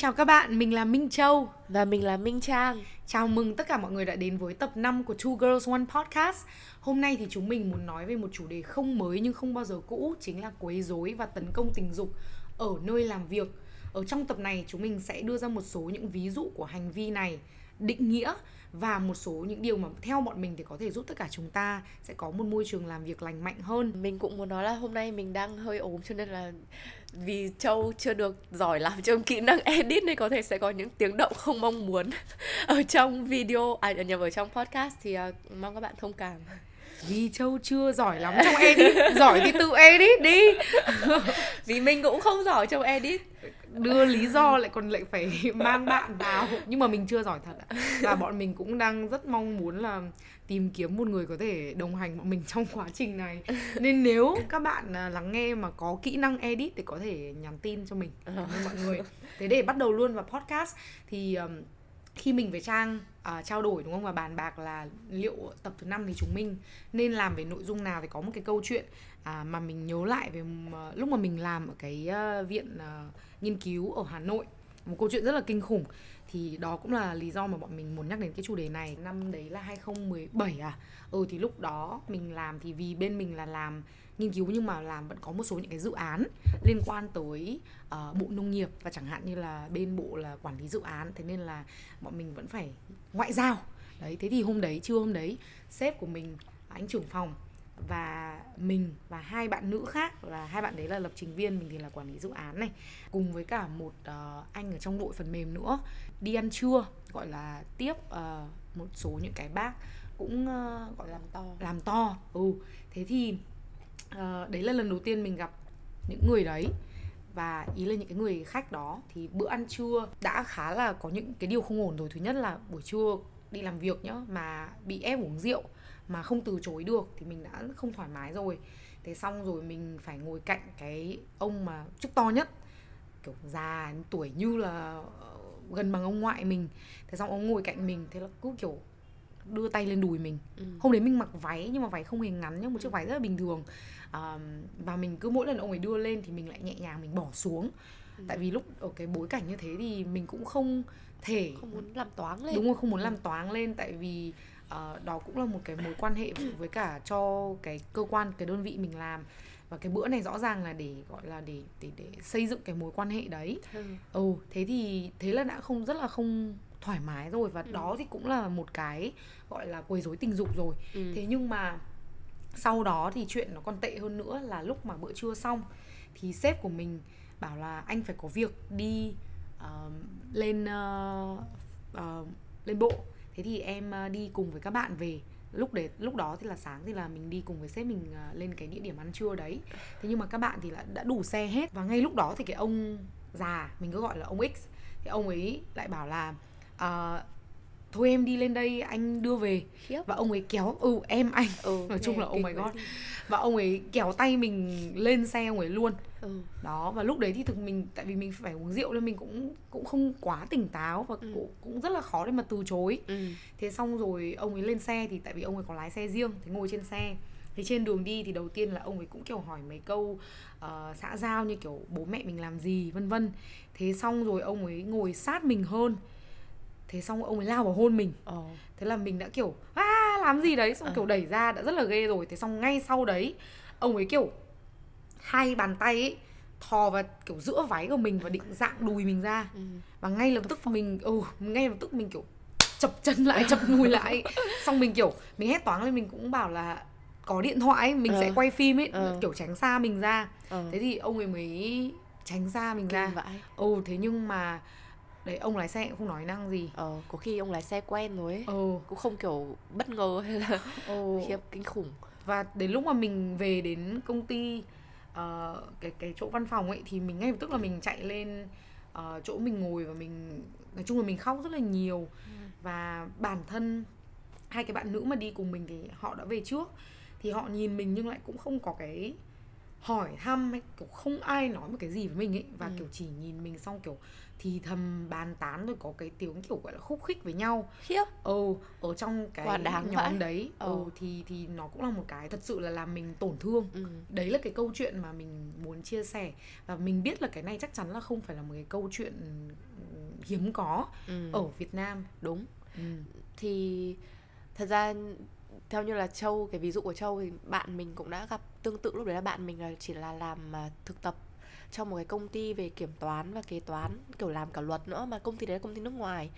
chào các bạn, mình là Minh Châu. Và mình là Minh Trang. Chào mừng tất cả mọi người đã đến với tập 5 của Two Girls One Podcast. Hôm nay thì chúng mình muốn nói về một chủ đề không mới nhưng không bao giờ cũ Chính là quấy rối và tấn công tình dục ở nơi làm việc. Ở trong tập này chúng mình sẽ đưa ra một số những ví dụ của hành vi này. Định nghĩa và một số những điều mà theo bọn mình thì có thể giúp tất cả chúng ta sẽ có một môi trường làm việc lành mạnh hơn. Mình cũng muốn nói là hôm nay mình đang hơi ốm cho nên là vì Châu chưa được giỏi làm trong kỹ năng edit nên có thể sẽ có những tiếng động không mong muốn ở trong video à nhầm ở trong podcast thì uh, mong các bạn thông cảm vì Châu chưa giỏi lắm trong edit. Giỏi thì tự edit đi. Vì mình cũng không giỏi trong edit. Đưa lý do lại còn lại phải mang bạn vào. Nhưng mà mình chưa giỏi thật ạ. Và bọn mình cũng đang rất mong muốn là tìm kiếm một người có thể đồng hành bọn mình trong quá trình này. Nên nếu các bạn à, lắng nghe mà có kỹ năng edit thì có thể nhắn tin cho mình. Cảm ơn mọi người. Thế để bắt đầu luôn vào podcast thì khi mình với trang uh, trao đổi đúng không? Và bàn bạc là liệu tập thứ năm thì chúng mình nên làm về nội dung nào thì có một cái câu chuyện uh, mà mình nhớ lại về uh, lúc mà mình làm ở cái uh, viện uh, nghiên cứu ở Hà Nội một câu chuyện rất là kinh khủng. Thì đó cũng là lý do mà bọn mình muốn nhắc đến cái chủ đề này. Năm đấy là 2017 à? Ừ thì lúc đó mình làm thì vì bên mình là làm nghiên cứu nhưng mà làm vẫn có một số những cái dự án liên quan tới uh, bộ nông nghiệp và chẳng hạn như là bên bộ là quản lý dự án. Thế nên là bọn mình vẫn phải ngoại giao. Đấy thế thì hôm đấy trưa hôm đấy sếp của mình anh trưởng phòng và mình và hai bạn nữ khác là hai bạn đấy là lập trình viên mình thì là quản lý dự án này. Cùng với cả một uh, anh ở trong đội phần mềm nữa đi ăn trưa gọi là tiếp uh, một số những cái bác cũng uh, gọi là làm to. làm to. Ừ thế thì uh, đấy là lần đầu tiên mình gặp những người đấy. Và ý là những cái người khách đó thì bữa ăn trưa đã khá là có những cái điều không ổn rồi. Thứ nhất là buổi trưa đi làm việc nhá mà bị ép uống rượu mà không từ chối được thì mình đã không thoải mái rồi. Thế xong rồi mình phải ngồi cạnh cái ông mà chức to nhất kiểu già tuổi như là ờ, gần bằng ông ngoại mình. Thế xong ông ngồi cạnh mình thế là cứ kiểu đưa tay lên đùi mình. Ừ. hôm đấy mình mặc váy nhưng mà váy không hề ngắn nhá một chiếc váy rất là bình thường. À, và mình cứ mỗi lần ông ấy đưa lên thì mình lại nhẹ nhàng mình bỏ xuống. Ừ. tại vì lúc ở cái bối cảnh như thế thì mình cũng không thể không muốn làm toán lên. Đúng rồi không muốn ừ. làm toán lên. Tại vì uh, đó cũng là một cái mối quan hệ với cả cho cái cơ quan cái đơn vị mình làm. Và cái bữa này rõ ràng là để gọi là để để để xây dựng cái mối quan hệ đấy. Ừ, ừ thế thì thế là đã không rất là không thoải mái rồi. Và ừ. đó thì cũng là một cái gọi là quấy rối tình dục rồi. Ừ. thế nhưng mà sau đó thì chuyện nó còn tệ hơn nữa là lúc mà bữa trưa xong thì sếp của mình bảo là anh phải có việc đi uh, lên uh, uh, lên bộ thế thì em ờ, đi cùng với các bạn về. Lúc đấy lúc đó thì là sáng thì là mình đi cùng với sếp mình ờ, lên cái địa điểm ăn trưa đấy. Thế nhưng mà các bạn thì là đã đủ xe hết. Và ngay lúc đó thì cái ông già mình cứ gọi là ông x thì ông ấy lại bảo là uh, thôi em đi lên đây anh đưa về. Khiếp. và ông ấy kéo ừ em anh. Ừ, nói chung là oh my god và ông ấy kéo tay mình lên xe ông ấy luôn. Ừ. đó và lúc đấy thì thực mình tại vì mình phải uống rượu nên mình cũng cũng không quá tỉnh táo và ừ. cũng, cũng rất là khó để mà từ chối. Ừ. thế xong rồi ông ấy lên xe thì tại vì ông ấy có lái xe riêng thì ngồi trên xe. Thì trên đường đi thì đầu tiên là ông ấy cũng kiểu hỏi mấy câu uh, xã giao như kiểu bố mẹ mình làm gì vân vân. Thế xong rồi ông ấy ngồi sát mình hơn thế xong ông ấy lao vào hôn mình ờ. thế là mình đã kiểu à làm gì đấy xong à. kiểu đẩy ra đã rất là ghê rồi thế xong ngay sau đấy ông ấy kiểu hai bàn tay ấy thò vào kiểu giữa váy của mình và định dạng đùi mình ra ừ. và ngay lập tức mình ừ ngay lập tức mình kiểu chập chân lại chập đùi lại xong mình kiểu mình hét toáng lên mình cũng bảo là có điện thoại ấy, mình ờ. sẽ quay phim ấy ờ. kiểu tránh xa mình ra ờ. thế thì ông ấy mới tránh xa mình Kinh ra vậy. ừ thế nhưng mà đấy ông lái xe cũng không nói năng gì ờ có khi ông lái xe quen rồi ấy ừ. cũng không kiểu bất ngờ hay là ừ. khiếp kinh khủng và đến lúc mà mình về đến công ty uh, cái cái chỗ văn phòng ấy thì mình ngay lập tức là mình chạy lên uh, chỗ mình ngồi và mình nói chung là mình khóc rất là nhiều ừ. và bản thân hai cái bạn nữ mà đi cùng mình thì họ đã về trước thì họ nhìn mình nhưng lại cũng không có cái hỏi thăm hay kiểu không ai nói một cái gì với mình ấy và Ừ. kiểu chỉ nhìn mình xong kiểu thì thầm bàn tán rồi có cái tiếng kiểu gọi là khúc khích với nhau khiếp ừ ở trong cái Quả đáng nhóm vãi. đấy ừ Ờ. thì thì nó cũng là một cái thật sự là làm mình tổn thương ừ. đấy là cái câu chuyện mà mình muốn chia sẻ và mình biết là cái này chắc chắn là không phải là một cái câu chuyện ừ, hiếm có Ừ. ở Việt Nam đúng ừ. thì thật ra theo như là châu cái ví dụ của châu thì bạn mình cũng đã gặp tương tự lúc đấy là bạn mình là chỉ là làm à, thực tập trong một cái công ty về kiểm toán và kế toán, kiểu làm cả luật nữa, mà công ty đấy là công ty nước ngoài.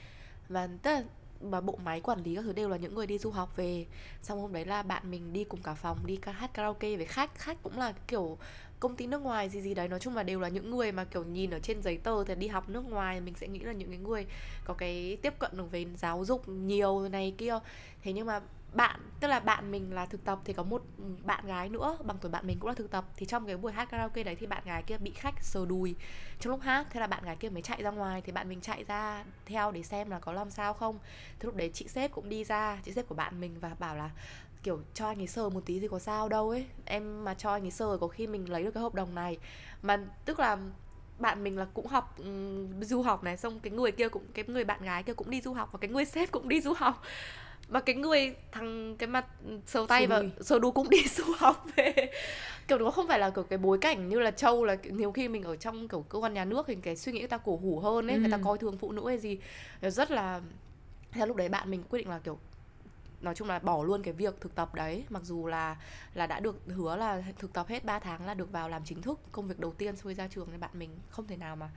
Và tức là mà bộ máy quản lý các thứ đều là những người đi du học về. Xong hôm đấy là bạn mình đi cùng cả phòng, đi ca, hát karaoke với khách. Khách cũng là kiểu công ty nước ngoài gì gì đấy. Nói chung là đều là những người mà kiểu nhìn ở trên giấy tờ thì đi học nước ngoài. Mình sẽ nghĩ là những cái người có cái tiếp cận được về giáo dục nhiều này kia. Thế nhưng mà bạn tức là bạn mình là thực tập thì có một ừ, bạn gái nữa bằng tuổi bạn mình cũng là thực tập. Thì trong cái buổi hát karaoke đấy thì bạn gái kia bị khách sờ đùi trong lúc hát. Thế là bạn gái kia mới chạy ra ngoài thì bạn mình chạy ra theo để xem là có làm sao không. Thế lúc đấy chị sếp cũng đi ra chị sếp của bạn mình và bảo là kiểu cho anh ấy sờ một tí thì có sao đâu ấy. Em mà cho anh ấy sờ có khi mình lấy được cái hợp đồng này. Mà tức là bạn mình là cũng học um, du học này xong cái người kia cũng cái người bạn gái kia cũng đi du học và cái người sếp cũng đi du học mà cái người thằng cái mặt sờ tay và sờ đu cũng đi du học về. Kiểu nó không? Phải là kiểu cái bối cảnh như là châu là nhiều khi mình ở trong kiểu cơ quan nhà nước thì cái suy nghĩ người ta cổ hủ hơn ấy người ta Ừ. coi thường phụ nữ hay gì rất là theo lúc đấy bạn mình quyết định là kiểu nói chung là bỏ luôn cái việc thực tập đấy. Mặc dù là là đã được hứa là thực tập hết 3 tháng là được vào làm chính thức công việc đầu tiên sau khi ra trường nên bạn mình không thể nào mà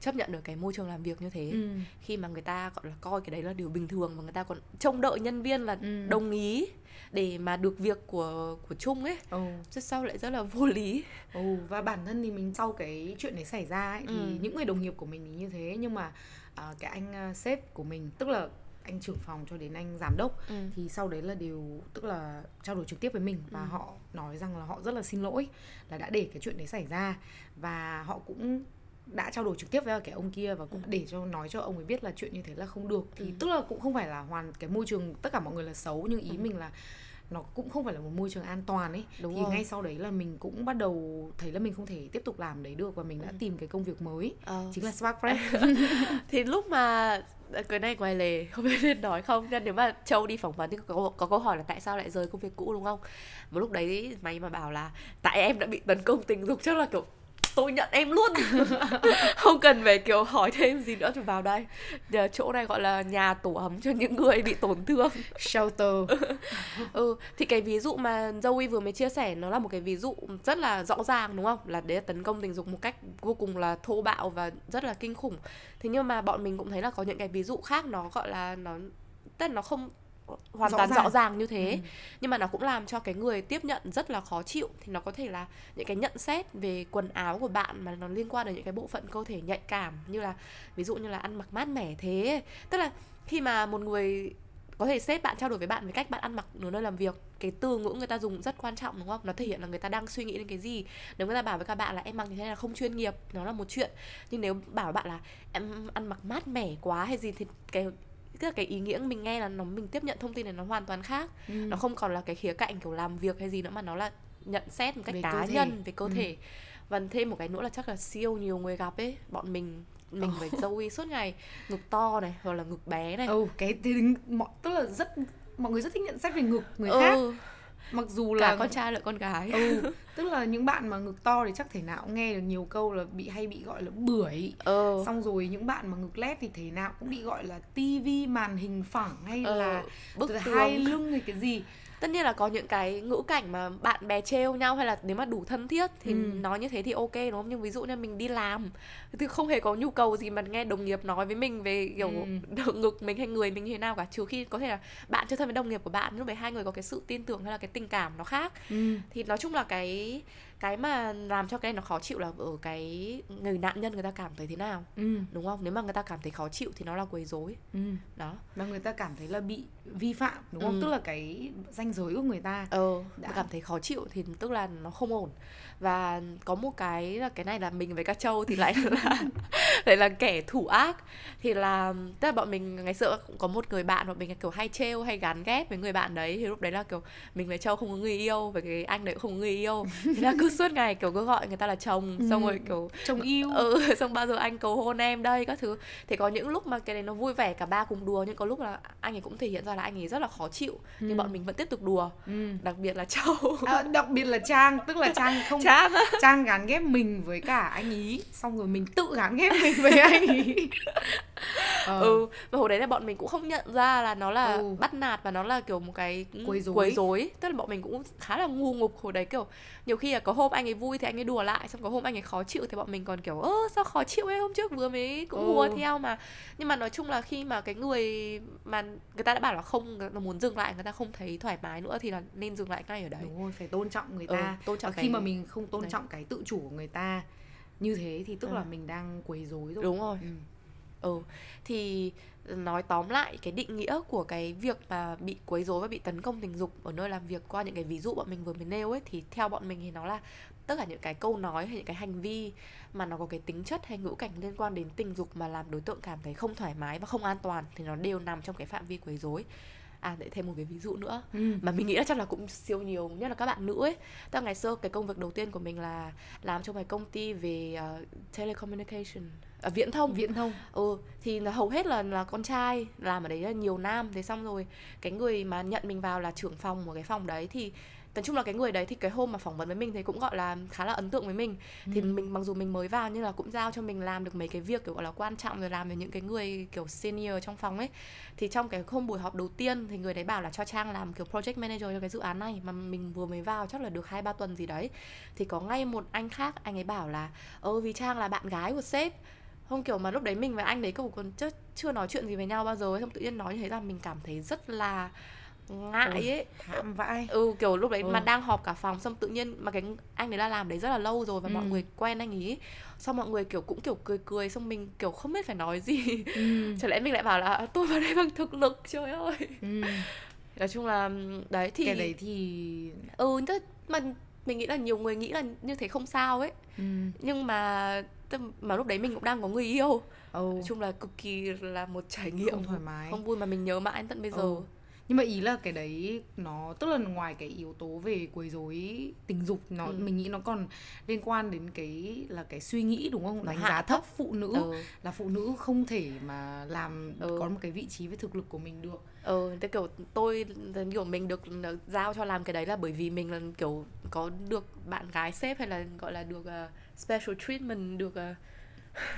chấp nhận được cái môi trường làm việc như thế Ừ. khi mà người ta gọi là coi cái đấy là điều bình thường và người ta còn trông đợi nhân viên là Ừ. đồng ý để mà được việc của của chung ấy Ừ. chứ sau lại rất là vô lý Ừ, và bản thân thì mình sau cái chuyện đấy xảy ra ấy, thì Ừ. những người đồng nghiệp của mình thì như thế nhưng mà à, cái anh à, sếp của mình tức là anh trưởng phòng cho đến anh giám đốc ừ. thì sau đấy là đều tức là trao đổi trực tiếp với mình và Ừ. họ nói rằng là họ rất là xin lỗi là đã để cái chuyện đấy xảy ra và họ cũng đã trao đổi trực tiếp với cái ông kia và cũng Ừ. để cho nói cho ông ấy biết là chuyện như thế là không được thì Ừ. tức là cũng không phải là hoàn cái môi trường tất cả mọi người là xấu nhưng ý Ừ. mình là nó cũng không phải là một môi trường an toàn ấy Đúng thì rồi. ngay sau đấy là mình cũng bắt đầu thấy là mình không thể tiếp tục làm đấy được và mình đã Ừ. tìm cái công việc mới Ờ, chính là Spark Fresh thì lúc mà cái này ngoài lề không biết nên nói không nhưng nếu mà châu đi phỏng vấn thì có, có câu hỏi là tại sao lại rời công việc cũ đúng không một lúc đấy mày mà bảo là tại em đã bị tấn công tình dục chắc là kiểu tôi nhận em luôn. Không cần phải kiểu hỏi thêm gì nữa thì vào đây. Giờ chỗ này gọi là nhà tổ ấm cho những người bị tổn thương. Shelter. Ừ thì cái ví dụ mà Zoe vừa mới chia sẻ nó là một cái ví dụ rất là rõ ràng đúng không? Là đấy là tấn công tình dục một cách vô cùng là thô bạo và rất là kinh khủng. Thế nhưng mà bọn mình cũng thấy là có những cái ví dụ khác nó gọi là nó tức là nó không hoàn Rõ toàn ràng. rõ ràng. như thế. Ừ. nhưng mà nó cũng làm cho cái người tiếp nhận rất là khó chịu. Thì nó có thể là những cái nhận xét về quần áo của bạn mà nó liên quan đến những cái bộ phận cơ thể nhạy cảm. Như là ví dụ như là ăn mặc mát mẻ thế. Tức là khi mà một người có thể sếp bạn trao đổi với bạn về cách bạn ăn mặc ở nơi làm việc cái từ ngữ người ta dùng rất quan trọng đúng không? Nó thể hiện là người ta đang suy nghĩ đến cái gì. Nếu người ta bảo với các bạn là em mặc như thế này là không chuyên nghiệp nó là một chuyện. Nhưng nếu bảo bạn là em ăn mặc mát mẻ quá hay gì thì cái tức là cái ý nghĩa mình nghe là nó mình tiếp nhận thông tin này nó hoàn toàn khác. Ừ. nó không còn là cái khía cạnh kiểu làm việc hay gì nữa mà nó là nhận xét một cách Về cá nhân về cơ Ừ. thể. Và thêm một cái nữa là chắc là siêu nhiều người gặp ấy bọn mình mình với Zoe suốt ngày. Ngực to này hoặc là ngực bé này. Ừ cái thì mọi tức là rất mọi người rất thích nhận xét về ngực người khác. ừ, mặc dù cả là con trai lẫn con gái. Ừ tức là những bạn mà ngực to thì chắc thể nào cũng nghe được nhiều câu là bị hay bị gọi là bưởi. Ừ. xong rồi những bạn mà ngực lép thì thể nào cũng bị gọi là tivi màn hình phẳng hay Ờ, là bức hai lưng hay cái gì tất nhiên là có những cái ngữ cảnh mà bạn bè trêu nhau hay là nếu mà đủ thân thiết thì Ừ. nói như thế thì ok đúng không nhưng ví dụ như mình đi làm thì không hề có nhu cầu gì mà nghe đồng nghiệp nói với mình về kiểu Ừ. ngực mình hay người mình như thế nào cả trừ khi có thể là bạn chưa thân với đồng nghiệp của bạn lúc đấy hai người có cái sự tin tưởng hay là cái tình cảm nó khác ừ. thì nói chung là cái cái mà làm cho cái này nó khó chịu là ở cái người nạn nhân người ta cảm thấy thế nào ừ. đúng không? Nếu mà người ta cảm thấy khó chịu thì nó là quấy rối. Ừ. Đó. Và người ta cảm thấy là bị vi phạm đúng không? Ừ. tức là cái ranh giới của người ta ờ Đã. cảm thấy khó chịu thì tức là nó không ổn. Và có một cái là cái này là mình với các châu thì lại là đấy là kẻ thủ ác. Thì là tức là bọn mình ngày xưa cũng có một người bạn bọn mình kiểu hay trêu hay gắn ghép với người bạn đấy. Thì lúc đấy là kiểu mình với châu không có người yêu và cái anh đấy cũng không có người yêu. Thì là cứ suốt ngày kiểu cứ gọi người ta là chồng xong rồi kiểu chồng yêu. ừ xong bao giờ anh cầu hôn em đây các thứ. Thì có những lúc mà cái này nó vui vẻ cả ba cùng đùa nhưng có lúc là anh ấy cũng thể hiện ra là anh ấy rất là khó chịu. Nhưng bọn mình vẫn tiếp tục đùa Ừ. đặc biệt là châu. À, đặc biệt là trang. Tức là trang không Trang trang gắn ghép mình với cả anh ý xong rồi mình tự gắn ghép mình với anh ờ. ừ và hồi đấy là bọn mình cũng không nhận ra là nó là Ừ. bắt nạt và nó là kiểu một cái Quấy rối. quấy rối tức là bọn mình cũng khá là ngu ngục hồi đấy kiểu nhiều khi là có hôm anh ấy vui thì anh ấy đùa lại xong có hôm anh ấy khó chịu thì bọn mình còn kiểu ơ sao khó chịu ấy hôm trước vừa mới cũng Ừ. hùa theo mà nhưng mà nói chung là khi mà cái người mà người ta đã bảo là không nó muốn dừng lại người ta không thấy thoải mái nữa thì là nên dừng lại ngay ở đấy đúng rồi phải tôn trọng người Ừ, ta tôn trọng Và khi cái- mà mình không tôn Đấy. trọng cái tự chủ của người ta như thế thì tức Ừ. là mình đang quấy rối rồi đúng rồi ừ. ừ thì nói tóm lại cái định nghĩa của cái việc mà bị quấy rối và bị tấn công tình dục ở nơi làm việc qua những cái ví dụ bọn mình vừa mới nêu ấy thì theo bọn mình thì nó là tất cả những cái câu nói hay những cái hành vi mà nó có cái tính chất hay ngữ cảnh liên quan đến tình dục mà làm đối tượng cảm thấy không thoải mái và không an toàn thì nó đều nằm trong cái phạm vi quấy rối à để thêm một cái ví dụ nữa Ừ. mà mình nghĩ là chắc là cũng siêu nhiều nhất là các bạn nữ ấy. Tức ngày xưa cái công việc đầu tiên của mình là làm trong một công ty về ờ, telecommunication à, viễn thông. Viễn thông. Ừ thì là hầu hết là là con trai làm ở đấy là nhiều nam. Thế xong rồi cái người mà nhận mình vào là trưởng phòng của cái phòng đấy thì nói chung là cái người đấy thì cái hôm mà phỏng vấn với mình thì cũng gọi là khá là ấn tượng với mình. Thì mình mặc dù mình mới vào nhưng là cũng giao cho mình làm được mấy cái việc kiểu gọi là quan trọng rồi làm với những cái người kiểu senior trong phòng ấy. Thì trong cái hôm buổi họp đầu tiên thì người đấy bảo là cho trang làm kiểu project manager cho cái dự án này mà mình vừa mới vào chắc là được hai ba tuần gì đấy. Thì có ngay một anh khác anh ấy bảo là ơ vì trang là bạn gái của sếp. Không kiểu mà lúc đấy mình và anh đấy cũng còn chưa, chưa nói chuyện gì với nhau bao giờ ấy. Xong tự nhiên nói như thế là mình cảm thấy rất là ngại Ôi. ấy hãm vãi ừ kiểu lúc đấy Ừ. mà đang họp cả phòng xong tự nhiên mà cái anh đấy là làm đấy rất là lâu rồi và mọi Ừ. người quen anh ấy xong mọi người kiểu cũng kiểu cười cười xong mình kiểu không biết phải nói gì ừ. chẳng lẽ mình lại bảo là "À, tôi vào đây bằng thực lực trời ơi Ừ. nói chung là đấy thì cái đấy thì ừ tức mà mình nghĩ là nhiều người nghĩ là như thế không sao ấy ừ. nhưng mà mà lúc đấy mình cũng đang có người yêu ừ. nói chung là cực kỳ là một trải nghiệm không thoải mái không vui mà mình nhớ mãi tận bây giờ Ừ. nhưng mà ý là cái đấy nó tức là ngoài cái yếu tố về quấy rối tình dục nó Ừ. mình nghĩ nó còn liên quan đến cái là cái suy nghĩ đúng không đánh giá thấp phụ nữ ừ. là phụ nữ không thể mà làm Ừ. có một cái vị trí với thực lực của mình được ờ thế kiểu tôi kiểu mình được giao cho làm cái đấy là bởi vì mình là kiểu có được bạn gái sếp hay là gọi là được uh, special treatment được uh,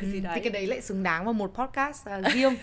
gì Ừ, đấy thì cái đấy. lại xứng đáng vào một podcast à, riêng.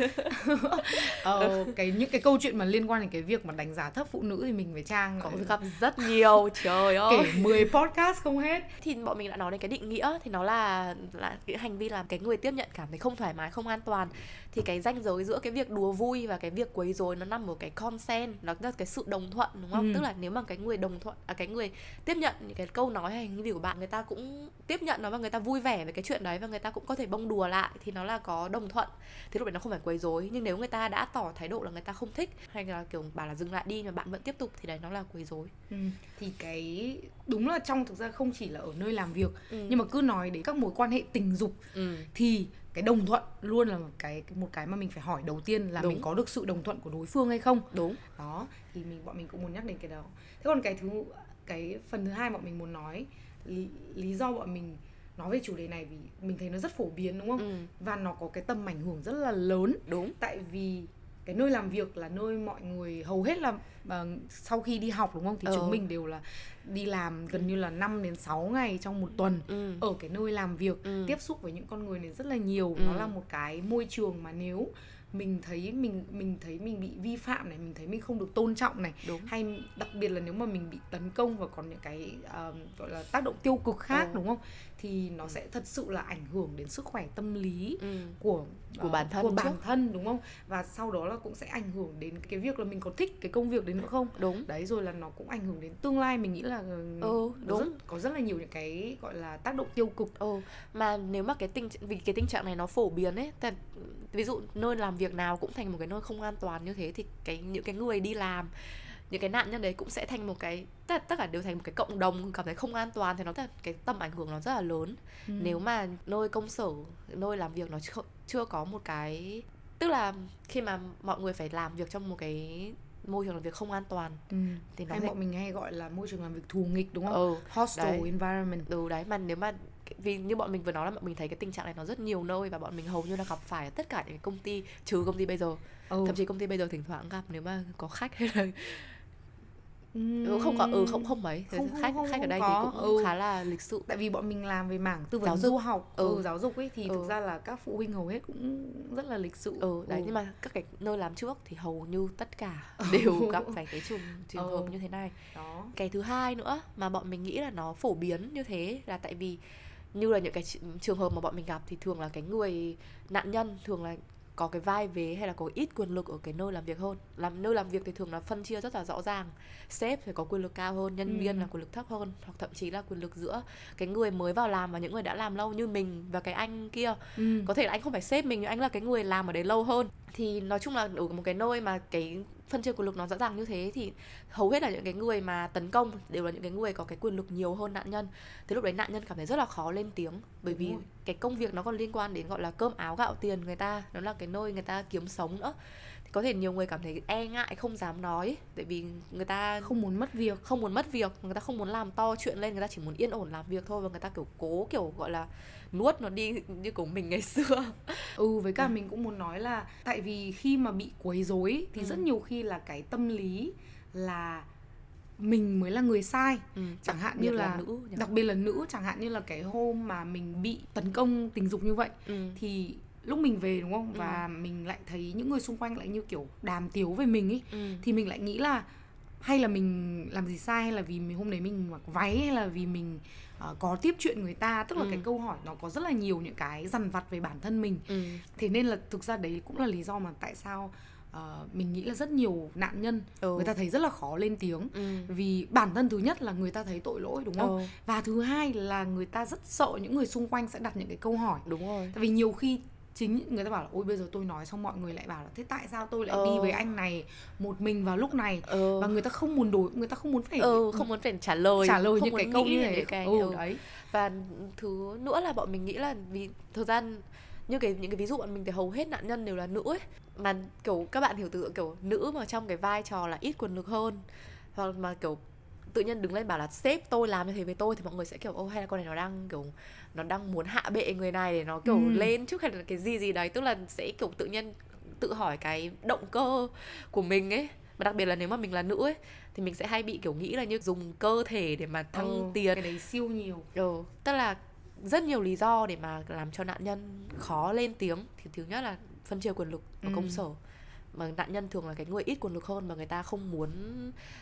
Ờ, cái những cái câu chuyện mà liên quan đến cái việc mà đánh giá thấp phụ nữ thì mình với trang có gặp rất nhiều trời ơi. kể 10 podcast không hết. Thì bọn mình đã nói đến cái định nghĩa thì nó là là cái hành vi làm cái người tiếp nhận cảm thấy không thoải mái không an toàn. Thì cái ranh giới giữa cái việc đùa vui và cái việc quấy rối nó nằm ở cái consent nó là cái sự đồng thuận đúng không? Ừ. tức là nếu mà cái người đồng thuận à cái người tiếp nhận những cái câu nói hay hành vi của bạn người ta cũng tiếp nhận nó và người ta vui vẻ với cái chuyện đấy và người ta cũng có thể bông đùa lại thì nó là có đồng thuận thì lúc đấy nó không phải quấy rối nhưng nếu người ta đã tỏ thái độ là người ta không thích hay là kiểu bảo là dừng lại đi mà bạn vẫn tiếp tục thì đấy nó là quấy rối Ừ, thì cái đúng là trong thực ra không chỉ là ở nơi làm việc Ừ. nhưng mà cứ nói đến các mối quan hệ tình dục ừ. thì cái đồng thuận luôn là một cái một cái mà mình phải hỏi đầu tiên là Đúng. mình có được sự đồng thuận của đối phương hay không đúng đó thì mình bọn mình cũng muốn nhắc đến cái đó thế còn cái thứ cái phần thứ hai bọn mình muốn nói lý, lý do bọn mình nói về chủ đề này vì mình thấy nó rất phổ biến đúng không ừ. và nó có cái tầm ảnh hưởng rất là lớn đúng tại vì cái nơi làm việc là nơi mọi người hầu hết là ờ, sau khi đi học đúng không thì Ờ. chúng mình đều là đi làm gần như là 5 đến 6 ngày trong một tuần ừ. ở cái nơi làm việc Ừ. tiếp xúc với những con người này rất là nhiều Ừ. nó là một cái môi trường mà nếu mình thấy mình mình thấy mình bị vi phạm này mình thấy mình không được tôn trọng này đúng hay đặc biệt là nếu mà mình bị tấn công và còn những cái um, gọi là tác động tiêu cực khác Ừ. đúng không thì nó sẽ thật sự là ảnh hưởng đến sức khỏe tâm lý ừ. của Của ờ, bản thân của trước. bản thân đúng không và sau đó là cũng sẽ ảnh hưởng đến cái việc là mình có thích cái công việc đấy nữa không đúng đấy rồi là nó cũng ảnh hưởng đến tương lai mình nghĩ là Ừ, nó đúng. rất, có rất là nhiều những cái gọi là tác động tiêu cực Ừ, mà nếu mà cái tình vì cái tình trạng này nó phổ biến ấy, tại- ví dụ nơi làm việc nào cũng thành một cái nơi không an toàn như thế thì cái những cái người đi làm những cái nạn nhân đấy cũng sẽ thành một cái tất, tất cả đều thành một cái cộng đồng cảm thấy không an toàn thì nó cái tầm ảnh hưởng nó rất là lớn ừ. nếu mà nơi công sở nơi làm việc nó chưa, chưa có một cái tức là khi mà mọi người phải làm việc trong một cái môi trường làm việc không an toàn ừ. thì nó hay bọn mình hay gọi là môi trường làm việc thù nghịch đúng không? Ừ, Hostile đấy. environment. Ừ đấy mà nếu mà vì như bọn mình vừa nói là bọn mình thấy cái tình trạng này nó rất nhiều nơi và bọn mình hầu như là gặp phải ở tất cả những công ty trừ công ty bây giờ ừ. thậm chí công ty bây giờ thỉnh thoảng gặp nếu mà có khách hay là ừ, không có ừ không không mấy không, khách không, khách ở đây có. thì cũng ừ. khá là lịch sự tại vì bọn mình làm về mảng tư vấn giáo dục. du học ừ. ừ giáo dục ấy thì ừ. thực ra là các phụ huynh hầu hết cũng rất là lịch sự ừ đấy ừ. nhưng mà các cái nơi làm trước thì hầu như tất cả đều gặp phải cái trường trường ừ. hợp như thế này đó cái thứ hai nữa mà bọn mình nghĩ là nó phổ biến như thế là tại vì như là những cái trường hợp mà bọn mình gặp thì thường là cái người nạn nhân thường là có cái vai vế hay là có ít quyền lực ở cái nơi làm việc hơn làm nơi làm việc thì thường là phân chia rất là rõ ràng sếp thì có quyền lực cao hơn nhân ừ. viên là quyền lực thấp hơn hoặc thậm chí là quyền lực giữa cái người mới vào làm và những người đã làm lâu như mình và cái anh kia ừ. có thể là anh không phải sếp mình nhưng anh là cái người làm ở đấy lâu hơn thì nói chung là ở một cái nơi mà cái phân chia quyền lực nó rõ ràng như thế thì hầu hết là những cái người mà tấn công đều là những cái người có cái quyền lực nhiều hơn nạn nhân. Thế lúc đấy nạn nhân cảm thấy rất là khó lên tiếng bởi vì cái công việc nó còn liên quan đến gọi là cơm áo gạo tiền người ta nó là cái nơi người ta kiếm sống nữa có thể nhiều người cảm thấy e ngại không dám nói tại vì người ta không muốn mất việc không muốn mất việc người ta không muốn làm to chuyện lên người ta chỉ muốn yên ổn làm việc thôi và người ta kiểu cố kiểu gọi là nuốt nó đi như của mình ngày xưa ừ với cả ừ. mình cũng muốn nói là tại vì khi mà bị quấy rối thì ừ. rất nhiều khi là cái tâm lý là mình mới là người sai ừ, chẳng hạn như là, là nữ đặc biệt là nữ chẳng hạn như là cái hôm mà mình bị tấn công tình dục như vậy ừ. thì lúc mình về đúng không ừ. và mình lại thấy những người xung quanh lại như kiểu đàm tiếu về mình ấy ừ. thì mình lại nghĩ là hay là mình làm gì sai hay là vì mình hôm đấy mình mặc váy hay là vì mình uh, có tiếp chuyện người ta tức là ừ. cái câu hỏi nó có rất là nhiều những cái dằn vặt về bản thân mình ừ. thế nên là thực ra đấy cũng là lý do mà tại sao uh, mình nghĩ là rất nhiều nạn nhân ừ. người ta thấy rất là khó lên tiếng ừ. vì bản thân thứ nhất là người ta thấy tội lỗi đúng không ừ. và thứ hai là người ta rất sợ những người xung quanh sẽ đặt những cái câu hỏi đúng rồi tại vì nhiều khi chính người ta bảo là ôi bây giờ tôi nói xong mọi người lại bảo là thế tại sao tôi lại ờ. đi với anh này một mình vào lúc này ờ. và người ta không muốn đổi người ta không muốn phải ừ, không muốn phải trả lời trả lời những cái câu như thế cái, ừ, ừ. đấy và thứ nữa là bọn mình nghĩ là vì thời gian như cái những cái ví dụ bọn mình thì hầu hết nạn nhân đều là nữ ấy mà kiểu các bạn hiểu tự kiểu nữ mà trong cái vai trò là ít quyền lực hơn hoặc mà kiểu tự nhiên đứng lên bảo là sếp tôi làm như thế với tôi thì mọi người sẽ kiểu ô hay là con này nó đang kiểu nó đang muốn hạ bệ người này để nó kiểu ừ. lên trước hay là cái gì gì đấy tức là sẽ kiểu tự nhiên tự hỏi cái động cơ của mình ấy. Mà đặc biệt là nếu mà mình là nữ ấy thì mình sẽ hay bị kiểu nghĩ là như dùng cơ thể để mà thăng ừ, tiền cái đấy siêu nhiều. Ừ tức là rất nhiều lý do để mà làm cho nạn nhân khó lên tiếng. Thì thứ nhất là phân chia quyền lực ở ừ. công sở mà nạn nhân thường là cái người ít quyền lực hơn mà người ta không muốn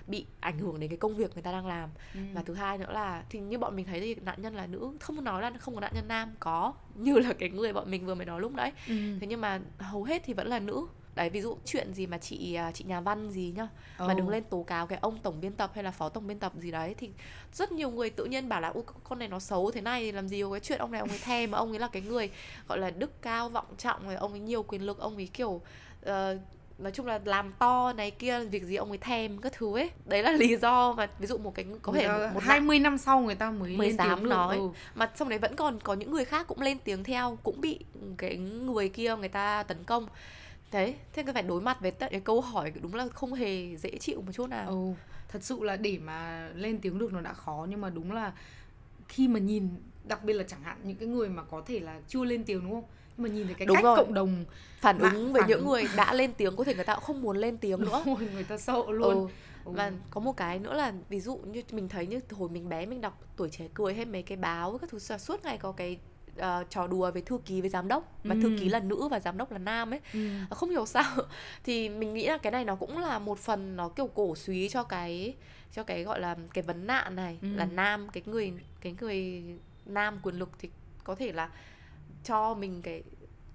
bị ảnh hưởng đến cái công việc người ta đang làm ừ. và thứ hai nữa là thì như bọn mình thấy thì nạn nhân là nữ không nói là không có nạn nhân nam có như là cái người bọn mình vừa mới nói lúc nãy ừ. thế nhưng mà hầu hết thì vẫn là nữ đấy ví dụ chuyện gì mà chị à, chị nhà văn gì nhá oh. mà đứng lên tố cáo cái ông tổng biên tập hay là phó tổng biên tập gì đấy thì rất nhiều người tự nhiên bảo là ôi con này nó xấu thế này làm gì có cái chuyện ông này ông ấy thèm mà ông ấy là cái người gọi là đức cao vọng trọng rồi ông ấy nhiều quyền lực ông ấy kiểu uh, nói chung là làm to này kia việc gì ông ấy thèm các thứ ấy đấy là lý do mà ví dụ một cái có thể một, một 20 năm sau người ta mới mới dám nói ừ. mà trong đấy vẫn còn có những người khác cũng lên tiếng theo cũng bị cái người kia người ta tấn công thế thế phải đối mặt với tận cái câu hỏi đúng là không hề dễ chịu một chút nào ừ. thật sự là để mà lên tiếng được nó đã khó nhưng mà đúng là khi mà nhìn đặc biệt là chẳng hạn những cái người mà có thể là chưa lên tiếng đúng không mà nhìn thấy cái Đúng cách rồi. cộng đồng phản ứng với những người đã lên tiếng có thể người ta cũng không muốn lên tiếng nữa rồi, người ta sợ luôn ừ. Ừ. và có một cái nữa là ví dụ như mình thấy như hồi mình bé mình đọc tuổi trẻ cười hay mấy cái báo các thứ suốt ngày có cái uh, trò đùa với thư ký với giám đốc mà ừ. thư ký là nữ và giám đốc là nam ấy ừ. không hiểu sao thì mình nghĩ là cái này nó cũng là một phần nó kiểu cổ suý cho cái cho cái gọi là cái vấn nạn này ừ. là nam cái người cái người nam quyền lực thì có thể là cho mình cái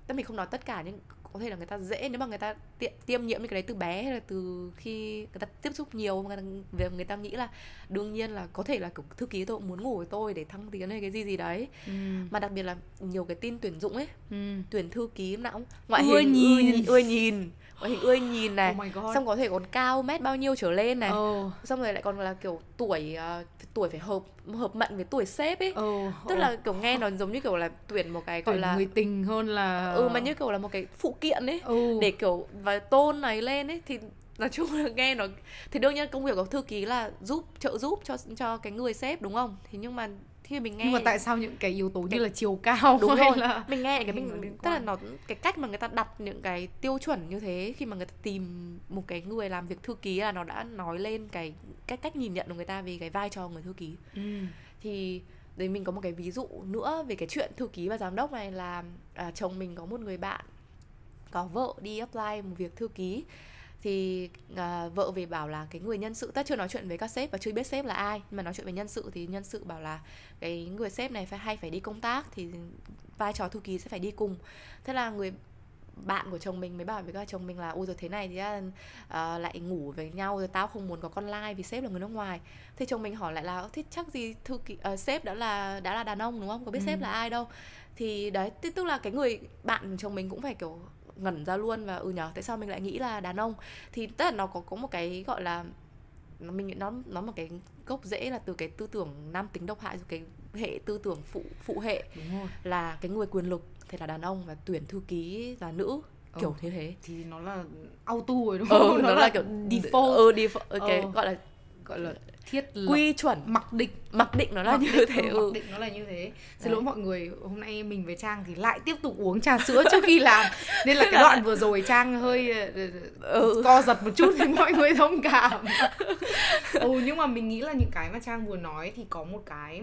tức mình không nói tất cả nhưng có thể là người ta dễ nếu mà người ta tiệm, tiêm nhiễm những cái đấy từ bé hay là từ khi người ta tiếp xúc nhiều người ta, việc người ta nghĩ là đương nhiên là có thể là kiểu thư ký tôi cũng muốn ngủ với tôi để thăng tiến hay cái gì gì đấy ừ. mà đặc biệt là nhiều cái tin tuyển dụng ấy Ừ. tuyển thư ký nào cũng ngoại Ưa hình nhìn. ưa, ưa nhìn hình ưa nhìn này Oh xong có thể còn cao mét bao nhiêu trở lên này Ờ. xong rồi lại còn là kiểu tuổi ờ, tuổi phải hợp hợp mệnh với tuổi sếp ấy Ờ. tức là kiểu nghe nó giống như kiểu là tuyển một cái gọi là người tình hơn là ừ mà như kiểu là một cái phụ kiện ấy ừ. để kiểu và tôn này lên ấy thì nói chung là nghe nó thì đương nhiên công việc của thư ký là giúp trợ giúp cho cho cái người sếp đúng không thì nhưng mà khi mình nghe nhưng mà tại sao những cái yếu tố Cái- như là chiều cao đúng rồi. là mình nghe cái mình tức là nó cái cách mà người ta đặt những cái tiêu chuẩn như thế khi mà người ta tìm một cái người làm việc thư ký là nó đã nói lên cái cách cách nhìn nhận của người ta về cái vai trò người thư ký. Ừ. thì đấy mình có một cái ví dụ nữa về cái chuyện thư ký và giám đốc này là à, chồng mình có một người bạn có vợ đi apply một việc thư ký thì à, vợ về bảo là cái người nhân sự ta chưa nói chuyện với các sếp và chưa biết sếp là ai nhưng mà nói chuyện với nhân sự thì nhân sự bảo là cái người sếp này phải hay phải đi công tác thì vai trò thư ký sẽ phải đi cùng. Thế là người bạn của chồng mình mới bảo với các chồng mình là ôi rồi thế này thì à, lại ngủ với nhau rồi tao không muốn có con lai vì sếp là người nước ngoài. Thì chồng mình hỏi lại là "Ơ, thế chắc gì thư ký ờ, sếp đã là đã là đàn ông đúng không? Có biết Ừ. sếp là ai đâu? Thì đấy tức tức là cái người bạn của chồng mình cũng phải kiểu ngẩn ra luôn và ừ nhở tại sao mình lại nghĩ là đàn ông thì tức là nó có có một cái gọi là nó mình nó nó một cái gốc rễ là từ cái tư tưởng nam tính độc hại rồi cái hệ tư tưởng phụ phụ hệ đúng rồi là cái người quyền lực thì là đàn ông và tuyển thư ký là nữ kiểu Ừ. như thế thì nó là auto rồi đúng ừ, không nó, là, kiểu default ừ, default cái Ờ. gọi là gọi là thiết lập. quy chuẩn mặc định mặc định nó là mặc như định, thế. ừ, ừ. mặc định nó là như thế. Xin lỗi mọi người hôm nay mình với trang thì lại tiếp tục uống trà sữa trước khi làm. Nên là cái đoạn vừa rồi trang hơi ờ, Ừ. co giật một chút thì mọi người thông cảm. Ừ nhưng mà mình nghĩ là những cái mà trang vừa nói thì có một cái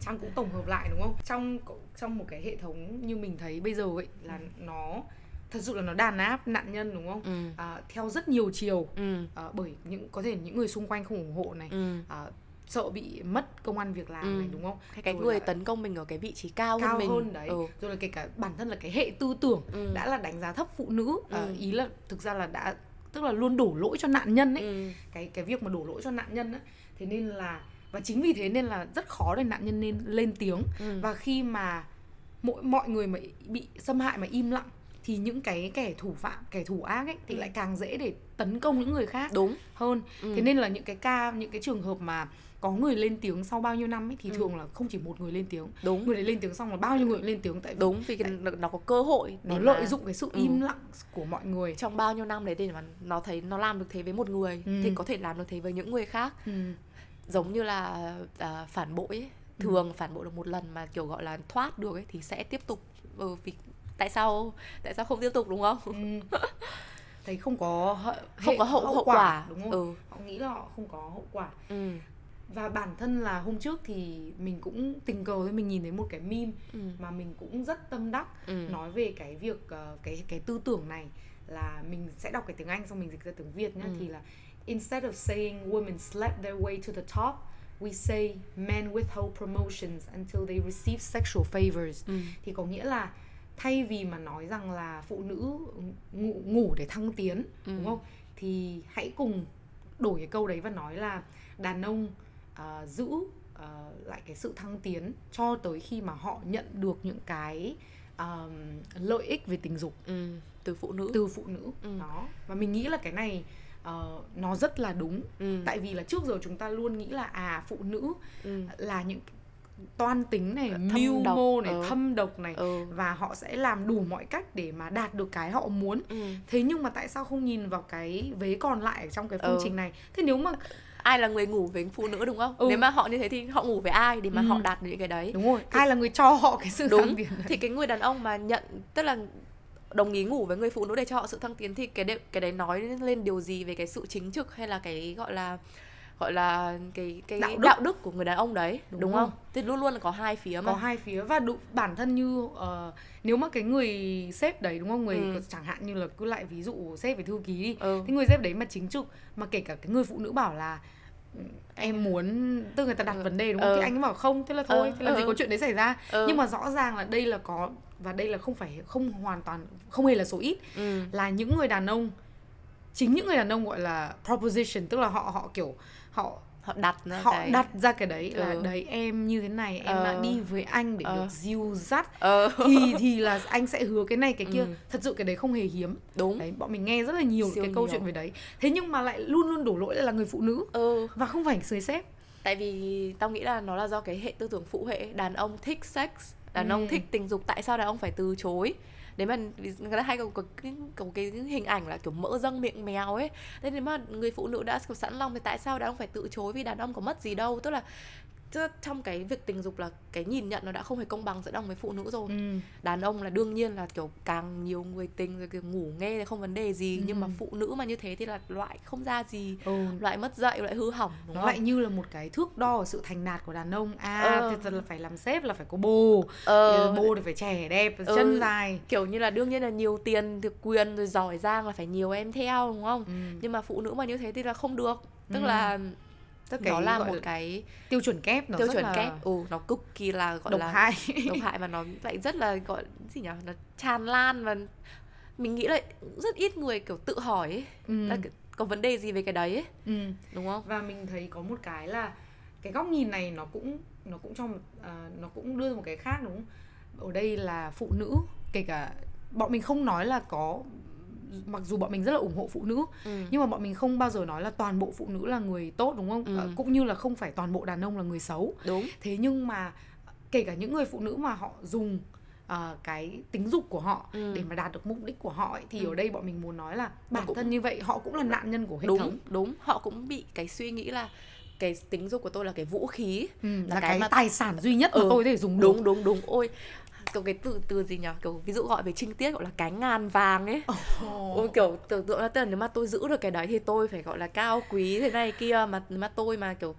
trang cũng tổng hợp lại đúng không? Trong trong một cái hệ thống như mình thấy bây giờ ấy là nó thật sự là nó đàn áp nạn nhân đúng không Ừ. à, theo rất nhiều chiều Ừ. à, bởi những có thể những người xung quanh không ủng hộ này Ừ. à, sợ bị mất công ăn việc làm Ừ. này đúng không cái, cái Rồi người là tấn công mình ở cái vị trí cao, cao hơn mình hơn đấy ừ. rồi là kể cả bản thân là cái hệ tư tưởng Ừ. đã là đánh giá thấp phụ nữ à, Ừ. ý là thực ra là đã tức là luôn đổ lỗi cho nạn nhân ấy Ừ. cái cái việc mà đổ lỗi cho nạn nhân ấy thế nên là và chính vì thế nên là rất khó để nạn nhân nên lên tiếng Ừ. và khi mà mỗi mọi người mà bị xâm hại mà im lặng thì những cái kẻ thủ phạm kẻ thủ ác ấy thì Ừ. lại càng dễ để tấn công những người khác đúng hơn Ừ. thế nên là những cái ca những cái trường hợp mà có người lên tiếng sau bao nhiêu năm ấy thì Ừ. thường là không chỉ một người lên tiếng đúng người đấy lên tiếng xong là bao nhiêu người lên tiếng tại đúng vì cái, nó, có cơ hội nó để lợi mà- dụng cái sự Ừ. im lặng của mọi người trong bao nhiêu năm đấy để mà nó thấy nó làm được thế với một người Ừ. thì có thể làm được thế với những người khác ừ. giống như là à, phản bội ấy. Ừ. thường phản bội được một lần mà kiểu gọi là thoát được ấy thì sẽ tiếp tục ừ, vì tại sao tại sao không tiếp tục đúng không? Ừ. thấy không có không có hậu hậu quả đúng không? Ừ. Họ nghĩ là họ không có hậu quả. Ừ. Và bản thân là hôm trước thì mình cũng tình cờ với mình nhìn thấy một cái meme ừ. mà mình cũng rất tâm đắc ừ. nói về cái việc ờ, cái cái tư tưởng này là mình sẽ đọc cái tiếng Anh xong mình dịch ra tiếng Việt nhá Ừ. thì là instead of saying women slept their way to the top we say men withhold promotions until they receive sexual favors. Ừ. Thì có nghĩa là thay vì mà nói rằng là phụ nữ ngủ, ngủ để thăng tiến Ừ. đúng không? Thì hãy cùng đổi cái câu đấy và nói là đàn ông à, giữ à, lại cái sự thăng tiến cho tới khi mà họ nhận được những cái um, lợi ích về tình dục ừ từ phụ nữ. từ phụ nữ. Ừ. đó. Và mình nghĩ là cái này ờ, nó rất là đúng. Ừ. Tại vì là trước giờ chúng ta luôn nghĩ là à phụ nữ ừ. là những toan tính này Thâm mưu độc, mô này ờ. thâm độc này ừ và họ sẽ làm đủ mọi cách để mà đạt được cái họ muốn ừ thế nhưng mà tại sao không nhìn vào cái vế còn lại ở trong cái phương Ừ. trình này thế nếu mà ai là người ngủ với phụ nữ đúng không Ừ. nếu mà họ như thế thì họ ngủ với ai để mà Ừ. họ đạt được những cái đấy đúng rồi ai là người cho họ cái sự đúng thăng tiến thì cái người đàn ông mà nhận tức là đồng ý ngủ với người phụ nữ để cho họ sự thăng tiến thì cái đấy, cái đấy nói lên điều gì về cái sự chính trực hay là cái gọi là gọi là cái cái Đạo đạo đức. đức, của người đàn ông đấy Đúng đúng, không thì luôn luôn là có hai phía mà có hai phía và đủ, bản thân như ờ, nếu mà cái người sếp đấy đúng không người Ừ. chẳng hạn như là cứ lại ví dụ sếp về thư ký đi ừ. cái người sếp đấy mà chính trực mà kể cả cái người phụ nữ bảo là em muốn tức người ta đặt Ừ. vấn đề đúng không Ờ. thì anh ấy bảo không thế là thôi Ờ, thế làm gì ờ. có chuyện đấy xảy ra Ờ. nhưng mà rõ ràng là đây là có và đây là không phải không hoàn toàn không hề là số ít ừ. là những người đàn ông chính những người đàn ông gọi là proposition tức là họ họ kiểu họ họ đặt ra họ cái... đặt ra cái đấy là Ừ. đấy em như thế này em đã Ờ. đi với anh để Ờ. được dìu dắt. Ờ. Thì thì là anh sẽ hứa cái này cái kia. Ừ. thật sự cái đấy không hề hiếm. Đúng. Đấy bọn mình nghe rất là nhiều Siêu cái câu chuyện về đấy. Thế nhưng mà lại luôn luôn đổ lỗi là người phụ nữ ừ. và không phải người sếp. Tại vì tao nghĩ là nó là do cái hệ tư tưởng phụ hệ. Đàn ông thích sex đàn Ừ. ông thích tình dục. Tại sao đàn ông phải từ chối nếu mà người ta hay có, có, cái, có cái hình ảnh là kiểu mỡ dâng miệng mèo ấy. Nên nếu mà người phụ nữ đã sẵn lòng thì tại sao đàn ông phải từ chối vì đàn ông có mất gì đâu? Tức là tức trong cái việc tình dục là cái nhìn nhận nó đã không hề công bằng giữa đàn ông với phụ nữ rồi ừ. đàn ông là đương nhiên là kiểu càng nhiều người tình rồi kiểu ngủ nghe thì không vấn đề gì nhưng mà Ừ. phụ nữ mà như thế thì là loại không ra gì ừ. loại mất dạy loại hư hỏng đúng nó không lại như là một cái thước đo sự thành đạt của đàn ông à Ờ. thì thật là phải làm sếp là phải có bồ ờ, bồ thì phải trẻ đẹp Ừ. chân dài kiểu như là đương nhiên là nhiều tiền được quyền rồi giỏi giang là phải nhiều em theo đúng không ừ. nhưng mà phụ nữ mà như thế thì là không được tức Ừ. là Tức nó là một cái tiêu chuẩn kép nó tiêu chuẩn là kép ừ nó cực kỳ là gọi độc là hại độc hại và nó lại rất là gọi gì nhỉ nó tràn lan và mình nghĩ là rất ít người kiểu tự hỏi ấy, ừ. là có vấn đề gì về cái đấy ấy, ừ. đúng không và mình thấy có một cái là cái góc nhìn này nó cũng nó cũng trong à, nó cũng đưa ra một cái khác đúng không ở đây là phụ nữ kể cả bọn mình không nói là có mặc dù bọn mình rất là ủng hộ phụ nữ ừ. nhưng mà bọn mình không bao giờ nói là toàn bộ phụ nữ là người tốt đúng không Ừ. Ờ, cũng như là không phải toàn bộ đàn ông là người xấu đúng thế nhưng mà kể cả những người phụ nữ mà họ dùng ờ, cái tính dục của họ Ừ. để mà đạt được mục đích của họ ấy, thì Ừ. ở đây bọn mình muốn nói là bản cũng- thân như vậy họ cũng là nạn nhân của hệ đúng thống đúng họ cũng bị cái suy nghĩ là cái tính dục của tôi là cái vũ khí ừ, là, là cái, cái mà- tài sản duy nhất mà Ừ, tôi có thể dùng đúng đúng đúng ôi kiểu cái từ từ gì nhỉ kiểu ví dụ gọi về trinh tiết gọi là cái ngàn vàng ấy Ồ. Ôi kiểu tưởng tượng là tức là nếu mà tôi giữ được cái đấy thì tôi phải gọi là cao quý thế này kia mà nếu mà tôi mà kiểu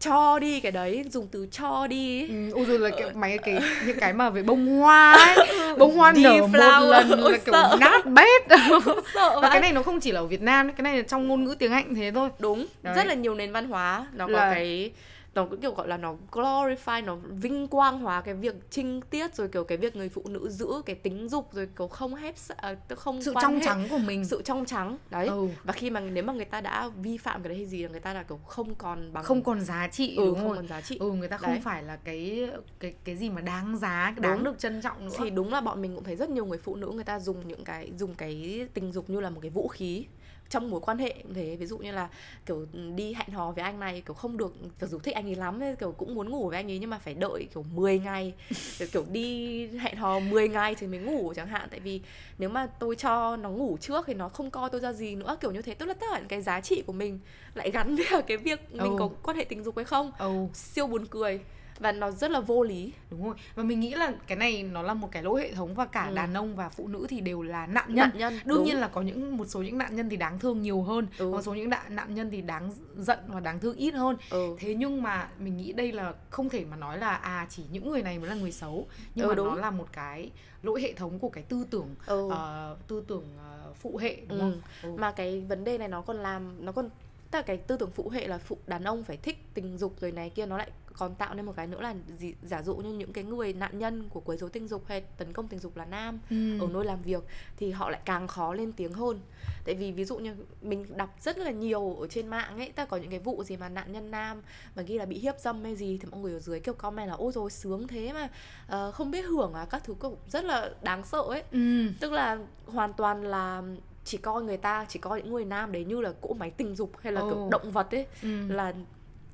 cho đi cái đấy dùng từ cho đi ấy. Ừ, ôi rồi là cái mấy cái những cái mà về bông hoa ấy bông hoa nở một lần là kiểu sợ. nát bét sợ và cái này nó không chỉ là ở Việt Nam cái này là trong ngôn ngữ tiếng Anh thế thôi đúng Đấy. rất là nhiều nền văn hóa nó có Là- cái nó kiểu gọi là nó glorify nó vinh quang hóa cái việc trinh tiết rồi kiểu cái việc người phụ nữ giữ cái tính dục rồi kiểu không à, tức không sự trong hệ, trắng của mình sự trong trắng đấy ừ. và khi mà nếu mà người ta đã vi phạm cái đấy hay gì là người ta là kiểu không còn bằng không còn giá trị ừ, đúng không không còn giá trị ừ người ta không Đấy. phải là cái cái cái gì mà đáng giá đáng Đúng. được trân trọng nữa thì đúng là bọn mình cũng thấy rất nhiều người phụ nữ người ta dùng những cái dùng cái tình dục như là một cái vũ khí trong mối quan hệ cũng thế. Ví dụ như là kiểu đi hẹn hò với anh này kiểu không được kiểu dù thích anh ấy lắm ấy, kiểu cũng muốn ngủ với anh ấy nhưng mà phải đợi kiểu 10 ngày. Kiểu, kiểu đi hẹn hò 10 ngày thì mới ngủ chẳng hạn. Tại vì nếu mà tôi cho nó ngủ trước thì nó không coi tôi ra gì nữa kiểu như thế. Tức là tất cả những cái giá trị của mình lại gắn với cái việc mình Ừ. có quan hệ tình dục hay không. Ừ siêu buồn cười và nó rất là vô lý đúng rồi và mình nghĩ là cái này nó là một cái lỗi hệ thống và cả Ừ. đàn ông và phụ nữ thì đều là nạn nhân nạn nhân đương đúng. nhiên là có những một số những nạn nhân thì đáng thương nhiều hơn Ừ. một số những nạn nạn nhân thì đáng giận và đáng thương ít hơn ừ. thế nhưng mà mình nghĩ đây là không thể mà nói là à chỉ những người này mới là người xấu nhưng Ừ, mà đúng. nó là một cái lỗi hệ thống của cái tư tưởng Ừ. ờ, tư tưởng ờ, phụ hệ đúng Ừ. không ừ. mà cái vấn đề này nó còn làm nó còn tức là cái tư tưởng phụ hệ là phụ đàn ông phải thích tình dục rồi này kia nó lại còn tạo nên một cái nữa là gì giả dụ như những cái người nạn nhân của quấy rối tình dục hay tấn công tình dục là nam Ừ. ở nơi làm việc thì họ lại càng khó lên tiếng hơn tại vì ví dụ như mình đọc rất là nhiều ở trên mạng ấy ta có những cái vụ gì mà nạn nhân nam mà ghi là bị hiếp dâm hay gì thì mọi người ở dưới kêu comment là ôi rồi sướng thế mà ờ, không biết hưởng à các thứ cũng rất là đáng sợ ấy ừ. tức là hoàn toàn là chỉ coi người ta chỉ coi những người nam đấy như là cỗ máy tình dục hay là Ồ. kiểu động vật ấy Ừ. là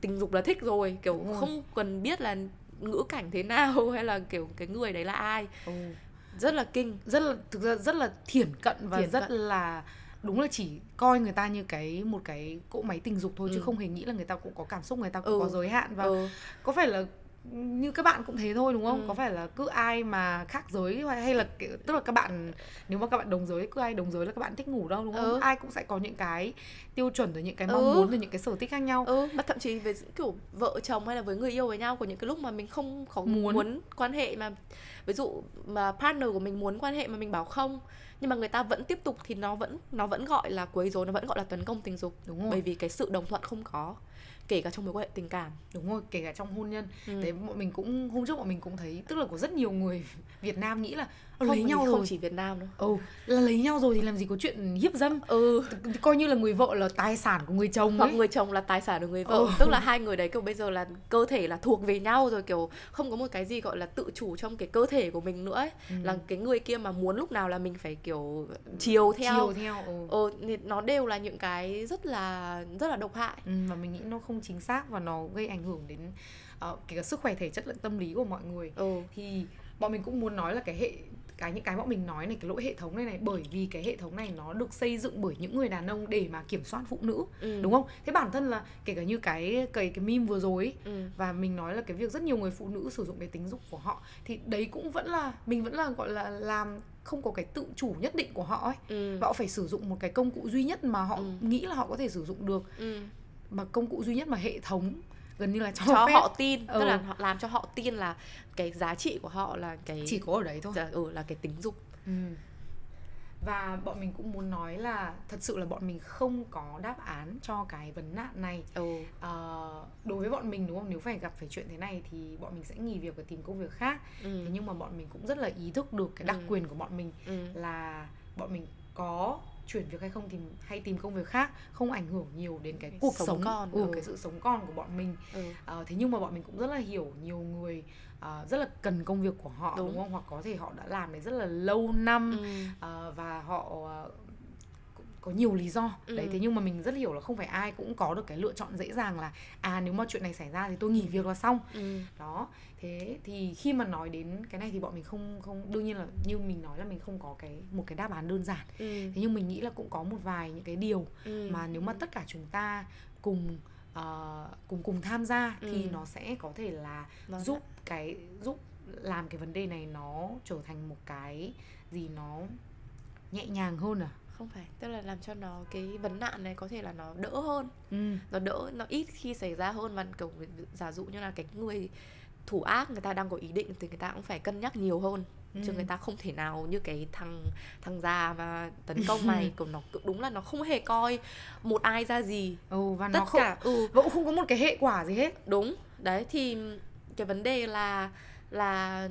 tình dục là thích rồi kiểu Đúng rồi. không cần biết là ngữ cảnh thế nào hay là kiểu cái người đấy là ai Ừ. rất là kinh rất là thực ra rất là thiển cận và Thiển rất cận. là đúng là chỉ coi người ta như cái một cái cỗ máy tình dục thôi chứ Ừ. không hề nghĩ là người ta cũng có cảm xúc người ta cũng Ừ. có giới hạn và ừ. có phải là như các bạn cũng thế thôi đúng không? Ừ. Có phải là cứ ai mà khác giới hay là kiểu, tức là các bạn nếu mà các bạn đồng giới cứ ai đồng giới là các bạn thích ngủ đâu đúng không? Ừ. Ai cũng sẽ có những cái tiêu chuẩn rồi những cái mong Ừ. muốn rồi những cái sở thích khác nhau. ừ mà thậm chí với kiểu vợ chồng hay là với người yêu với nhau của những cái lúc mà mình không có Muốn. muốn, quan hệ mà ví dụ mà partner của mình muốn quan hệ mà mình bảo không nhưng mà người ta vẫn tiếp tục thì nó vẫn nó vẫn gọi là quấy rối nó vẫn gọi là tấn công tình dục đúng rồi bởi vì cái sự đồng thuận không có kể cả trong mối quan hệ tình cảm đúng rồi kể cả trong hôn nhân Ừ. đấy bọn mình cũng hôm trước bọn mình cũng thấy tức là có rất nhiều người Việt Nam nghĩ là "Ờ, không lấy nhau không rồi. chỉ Việt Nam đâu. Ừ là lấy nhau rồi thì làm gì có chuyện hiếp dâm. Ừ. Coi như là người vợ là tài sản của người chồng hoặc ấy. người chồng là tài sản của người vợ. Ừ. tức là hai người đấy kiểu bây giờ là cơ thể là thuộc về nhau rồi kiểu không có một cái gì gọi là tự chủ trong cái cơ thể của mình nữa ấy. Ừ. là cái người kia mà muốn lúc nào là mình phải kiểu chiều theo. Chiều theo ừ. ừ, thì nó đều là những cái rất là rất là độc hại. Ừ, và mình nghĩ nó không chính xác và nó gây ảnh hưởng đến ờ, kể cả sức khỏe thể chất lẫn tâm lý của mọi người. Ừ. Thì bọn mình cũng muốn nói là cái hệ cái những cái bọn mình nói này cái lỗi hệ thống này này bởi vì cái hệ thống này nó được xây dựng bởi những người đàn ông để mà kiểm soát phụ nữ ừ. đúng không? Thế bản thân là kể cả như cái cái cái meme vừa rồi ấy, ừ. và mình nói là cái việc rất nhiều người phụ nữ sử dụng cái tính dục của họ thì đấy cũng vẫn là mình vẫn là gọi là làm không có cái tự chủ nhất định của họ ấy. Ừ. Và họ phải sử dụng một cái công cụ duy nhất mà họ Ừ. nghĩ là họ có thể sử dụng được. Ừ. mà công cụ duy nhất mà hệ thống gần như là cho, cho phép. họ tin Ừ. tức là họ làm cho họ tin là cái giá trị của họ là cái chỉ có ở đấy thôi. Dạ, ừ là cái tính dục. Ừ. và bọn mình cũng muốn nói là thật sự là bọn mình không có đáp án cho cái vấn nạn này. Ừ. Ờ, đối với bọn mình đúng không? Nếu phải gặp phải chuyện thế này thì bọn mình sẽ nghỉ việc và tìm công việc khác. Ừ. Thế nhưng mà bọn mình cũng rất là ý thức được cái đặc Ừ. quyền của bọn mình ừ. là bọn mình có chuyển việc hay không thì hay tìm công việc khác không ảnh hưởng nhiều đến cái Cái cuộc sống sống, con, ừ, ừ. cái sự sống con của bọn mình ừ Ờ, thế nhưng mà bọn mình cũng rất là hiểu nhiều người ờ, rất là cần công việc của họ đúng. Đúng. không hoặc có thể họ đã làm đấy rất là lâu năm ừ ờ, và họ có nhiều lý do. Ừ. đấy thế nhưng mà mình rất hiểu là không phải ai cũng có được cái lựa chọn dễ dàng là à nếu mà chuyện này xảy ra thì tôi nghỉ việc là xong. Ừ. Đó thế thì khi mà nói đến cái này thì bọn mình không không đương nhiên là như mình nói là mình không có cái một cái đáp án đơn giản. Ừ. Thế nhưng mình nghĩ là cũng có một vài những cái điều ừ. mà nếu mà tất cả chúng ta cùng ờ, cùng cùng tham gia thì Ừ. nó sẽ có thể là Nó giúp cái giúp làm cái vấn đề này nó trở thành một cái gì nó nhẹ nhàng hơn à không phải. Tức là làm cho nó cái vấn nạn này có thể là nó đỡ hơn. Ừ. nó đỡ nó ít khi xảy ra hơn và kiểu giả dụ như là cái người thủ ác người ta đang có ý định thì người ta cũng phải cân nhắc nhiều hơn. Chứ Ừ. người ta không thể nào như cái thằng thằng già mà tấn công mày kiểu nó đúng là nó không hề coi một ai ra gì. Ừ và tất nó không cả ừ. Cũng không có một cái hệ quả gì hết. Đúng. Đấy thì cái vấn đề là là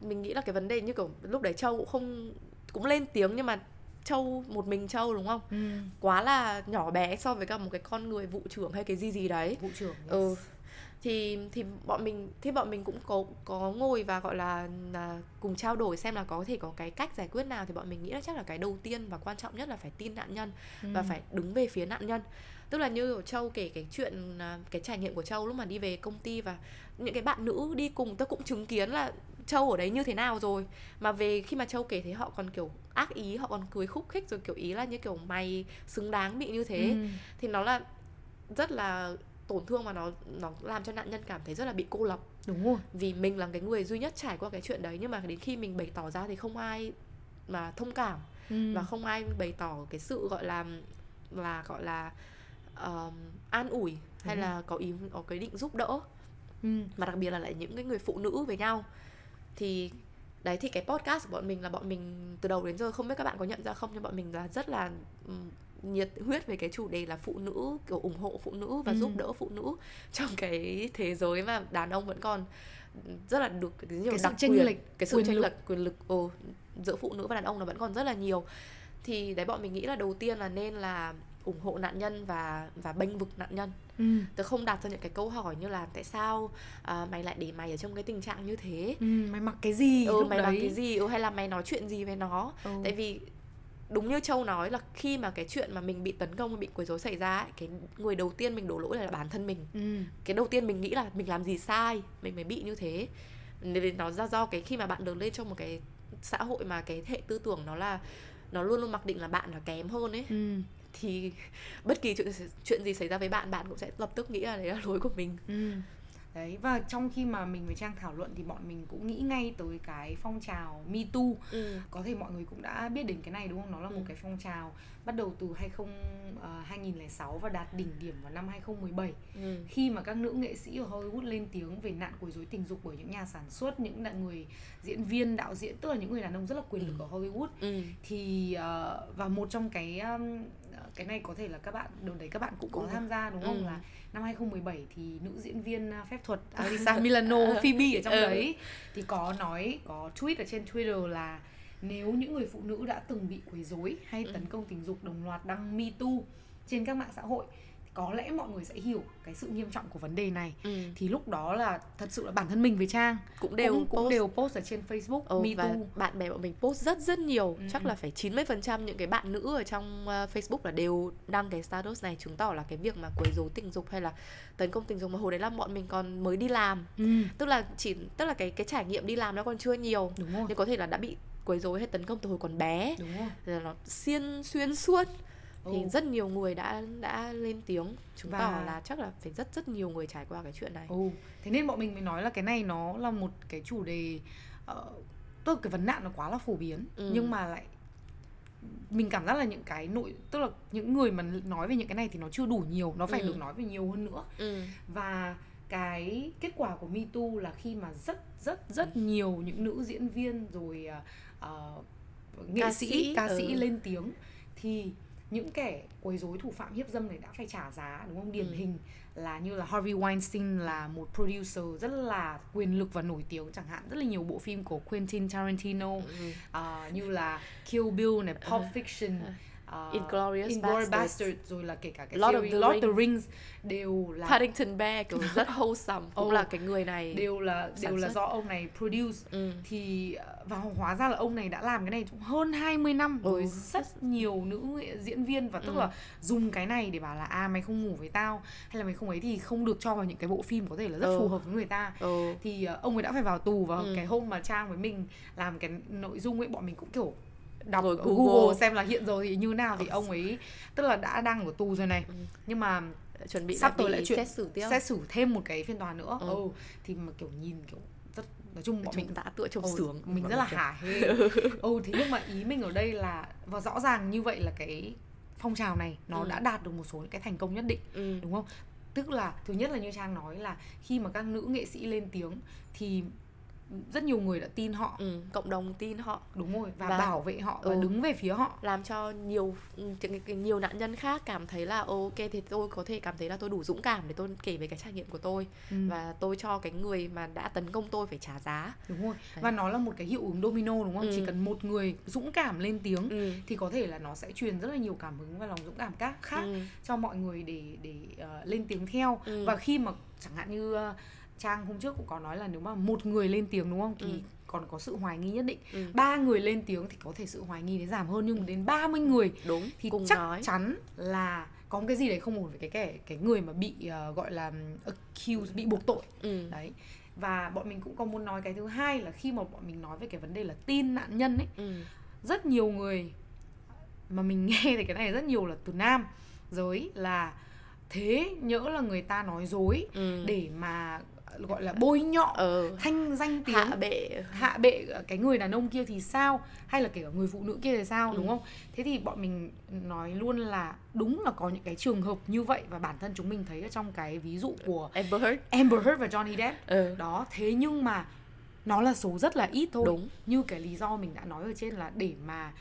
mình nghĩ là cái vấn đề như kiểu lúc đấy châu cũng không cũng lên tiếng nhưng mà châu một mình châu đúng không ừ. quá là nhỏ bé so với cả một cái con người vụ trưởng hay cái gì gì đấy vụ trưởng yes. ừ thì thì bọn mình thì bọn mình cũng có có ngồi và gọi là, là cùng trao đổi xem là có thể có cái cách giải quyết nào thì bọn mình nghĩ là chắc là cái đầu tiên và quan trọng nhất là phải tin nạn nhân và Ừ. phải đứng về phía nạn nhân tức là như châu kể cái chuyện à, cái trải nghiệm của châu lúc mà đi về công ty và những cái bạn nữ đi cùng tôi cũng chứng kiến là châu ở đấy như thế nào rồi mà về khi mà châu kể thấy họ còn kiểu ác ý họ còn cười khúc khích rồi kiểu ý là như kiểu mày xứng đáng bị như thế Ừ. thì nó là rất là tổn thương và nó nó làm cho nạn nhân cảm thấy rất là bị cô lập đúng rồi vì mình là cái người duy nhất trải qua cái chuyện đấy nhưng mà đến khi mình bày tỏ ra thì không ai mà thông cảm ừ. và không ai bày tỏ cái sự gọi là là gọi là um, an ủi hay Đúng là có ý có cái định giúp đỡ ừ. mà đặc biệt là lại những cái người phụ nữ với nhau thì đấy thì cái podcast của bọn mình là bọn mình từ đầu đến giờ không biết các bạn có nhận ra không nhưng bọn mình là rất là nhiệt huyết về cái chủ đề là phụ nữ kiểu ủng hộ phụ nữ và Ừ. giúp đỡ phụ nữ trong cái thế giới mà đàn ông vẫn còn rất là được cái, nhiều Cái sự đặc chênh quyền lệch, cái sự quyền chênh lực. lệch quyền lực ừ, giữa phụ nữ và đàn ông nó vẫn còn rất là nhiều thì đấy bọn mình nghĩ là đầu tiên là nên là ủng hộ nạn nhân và và bênh vực nạn nhân Ừ. tớ không đặt ra những cái câu hỏi như là tại sao à, mày lại để mày ở trong cái tình trạng như thế Ừ. mày mặc cái gì ừ mày đấy làm cái gì ừ, hay là mày nói chuyện gì với nó ừ. tại vì đúng như châu nói là khi mà cái chuyện mà mình bị tấn công bị quấy rối xảy ra ấy, cái người đầu tiên mình đổ lỗi là bản thân mình ừ. cái đầu tiên mình nghĩ là mình làm gì sai mình mới bị như thế nên nó ra do cái khi mà bạn lớn lên trong một cái xã hội mà cái hệ tư tưởng nó là nó luôn luôn mặc định là bạn là kém hơn ấy Ừ. thì bất kỳ chuyện chuyện gì xảy ra với bạn bạn cũng sẽ lập tức nghĩ là đấy là lỗi của mình Ừ. đấy và trong khi mà mình với trang thảo luận thì bọn mình cũng nghĩ ngay tới cái phong trào me too ừ. có thể mọi người cũng đã biết đến cái này đúng không nó là Ừ. một cái phong trào bắt đầu từ 20 ờ, 2006 và đạt đỉnh điểm vào năm 2017 Ừ. khi mà các nữ nghệ sĩ ở Hollywood lên tiếng về nạn quấy rối tình dục bởi những nhà sản xuất những đàn người diễn viên đạo diễn tức là những người đàn ông rất là quyền lực Ừ. ở Hollywood Ừ. thì ờ, và một trong cái um, cái này có thể là các bạn đợt đấy các bạn cũng có tham gia đúng không ừ. là năm 2017 thì nữ diễn viên uh, phép thuật Alisa Milano Phoebe ở trong Ừ. đấy thì có nói có tweet ở trên Twitter là nếu những người phụ nữ đã từng bị quấy rối hay Ừ. tấn công tình dục đồng loạt đăng Me Too trên các mạng xã hội có lẽ mọi người sẽ hiểu cái sự nghiêm trọng của vấn đề này. Ừ. thì lúc đó là thật sự là bản thân mình với Trang cũng đều cũng, cũng post. đều post ở trên Facebook Ừ, Me và Too bạn bè bọn mình post rất rất nhiều. Ừ, chắc là phải 90% những cái bạn nữ ở trong uh, Facebook là đều đăng cái status này chứng tỏ là cái việc mà quấy rối tình dục hay là tấn công tình dục. Mà hồi đấy là bọn mình còn mới đi làm. Ừ, tức là chỉ tức là cái cái trải nghiệm đi làm nó còn chưa nhiều. Đúng rồi. Nhưng có thể là đã bị quấy rối hay tấn công từ hồi còn bé. Đúng rồi. Rồi là nó xuyên xuyên suốt thì Ừ. rất nhiều người đã đã lên tiếng chứng Và- tỏ là chắc là phải rất rất nhiều người trải qua cái chuyện này Ừ, thế nên bọn mình mới nói là cái này nó là một cái chủ đề uh, tức là cái vấn nạn nó quá là phổ biến Ừ. nhưng mà lại mình cảm giác là những cái nội tức là những người mà nói về những cái này thì nó chưa đủ nhiều nó phải Ừ. được nói về nhiều hơn nữa ừ. và cái kết quả của Me Too là khi mà rất rất rất nhiều những nữ diễn viên rồi uh, nghệ Ca sĩ, sĩ, ca sĩ ừ. lên tiếng thì những kẻ quấy rối thủ phạm hiếp dâm này đã phải trả giá đúng không điển Ừ. hình là như là Harvey Weinstein là một producer rất là quyền lực và nổi tiếng chẳng hạn rất là nhiều bộ phim của Quentin Tarantino Ừ. à, như là Kill Bill này Pulp Fiction uh, Inglourious Inglourious Basterds. Basterds rồi là kể cả cái Lord of the Lord of Rings. the Rings đều là Paddington Bear kiểu rất wholesome cũng Ừ. là cái người này đều là đều là do ông này produce ừ. thì và hóa ra là ông này đã làm cái này hơn 20 năm Ừ. với rất nhiều nữ diễn viên và tức Ừ. là dùng cái này để bảo là à mày không ngủ với tao hay là mày không ấy thì không được cho vào những cái bộ phim có thể là rất Ừ. phù hợp với người ta ừ. thì ờ, ông ấy đã phải vào tù và Ừ. cái hôm mà trang với mình làm cái nội dung ấy bọn mình cũng kiểu đọc Rồi Google. Google. xem là hiện giờ thì như nào thì ông ấy tức là đã đang ở tù rồi này Ừ. nhưng mà chuẩn bị sắp tới lại chuyện xét xử tiếp xét xử thêm một cái phiên tòa nữa Ừ. ừ. thì mà kiểu nhìn kiểu rất nói chung bọn chúng mình ta tựa trong ừ, sướng mình rất là hả hê ừ thế nhưng mà ý mình ở đây là và rõ ràng như vậy là cái phong trào này nó Ừ. đã đạt được một số những cái thành công nhất định ừ. đúng không tức là thứ nhất là như trang nói là khi mà các nữ nghệ sĩ lên tiếng thì rất nhiều người đã tin họ ừ. cộng đồng tin họ đúng rồi và, Và- bảo vệ họ và ừ. đứng về phía họ làm cho nhiều ừ, nhiều nạn nhân khác cảm thấy là ok thì tôi có thể cảm thấy là tôi đủ dũng cảm để tôi kể về cái trải nghiệm của tôi ừ. và tôi cho cái người mà đã tấn công tôi phải trả giá đúng rồi Đấy. và nó là một cái hiệu ứng domino đúng không Ừ. chỉ cần một người dũng cảm lên tiếng ừ. thì có thể là nó sẽ truyền rất là nhiều cảm hứng và lòng dũng cảm khác khác Ừ. cho mọi người để để ờ, lên tiếng theo Ừ. và khi mà chẳng hạn như ờ, trang hôm trước cũng có nói là nếu mà một người lên tiếng đúng không thì Ừ. còn có sự hoài nghi nhất định Ừ. ba người lên tiếng thì có thể sự hoài nghi đấy giảm hơn nhưng mà đến 30 người đúng thì cùng chắc nói chắn là có một cái gì đấy không ổn với cái kẻ cái người mà bị ờ, gọi là accused bị buộc tội ừ. đấy và bọn mình cũng có muốn nói cái thứ hai là khi mà bọn mình nói về cái vấn đề là tin nạn nhân ấy Ừ. rất nhiều người mà mình nghe thì cái này rất nhiều là từ nam giới là thế nhỡ là người ta nói dối Ừ. để mà gọi là bôi nhọ ờ. thanh danh tiếng. Hạ bệ. Hạ bệ cái người đàn ông kia thì sao? Hay là kể cả người phụ nữ kia thì sao Ừ. đúng không? Thế thì bọn mình nói luôn là đúng là có những cái trường hợp như vậy và bản thân chúng mình thấy ở trong cái ví dụ của Amber Heard. Amber Heard và Johnny Depp. Ừ. đó thế nhưng mà nó là số rất là ít thôi. Đúng. Như cái lý do mình đã nói ở trên là để mà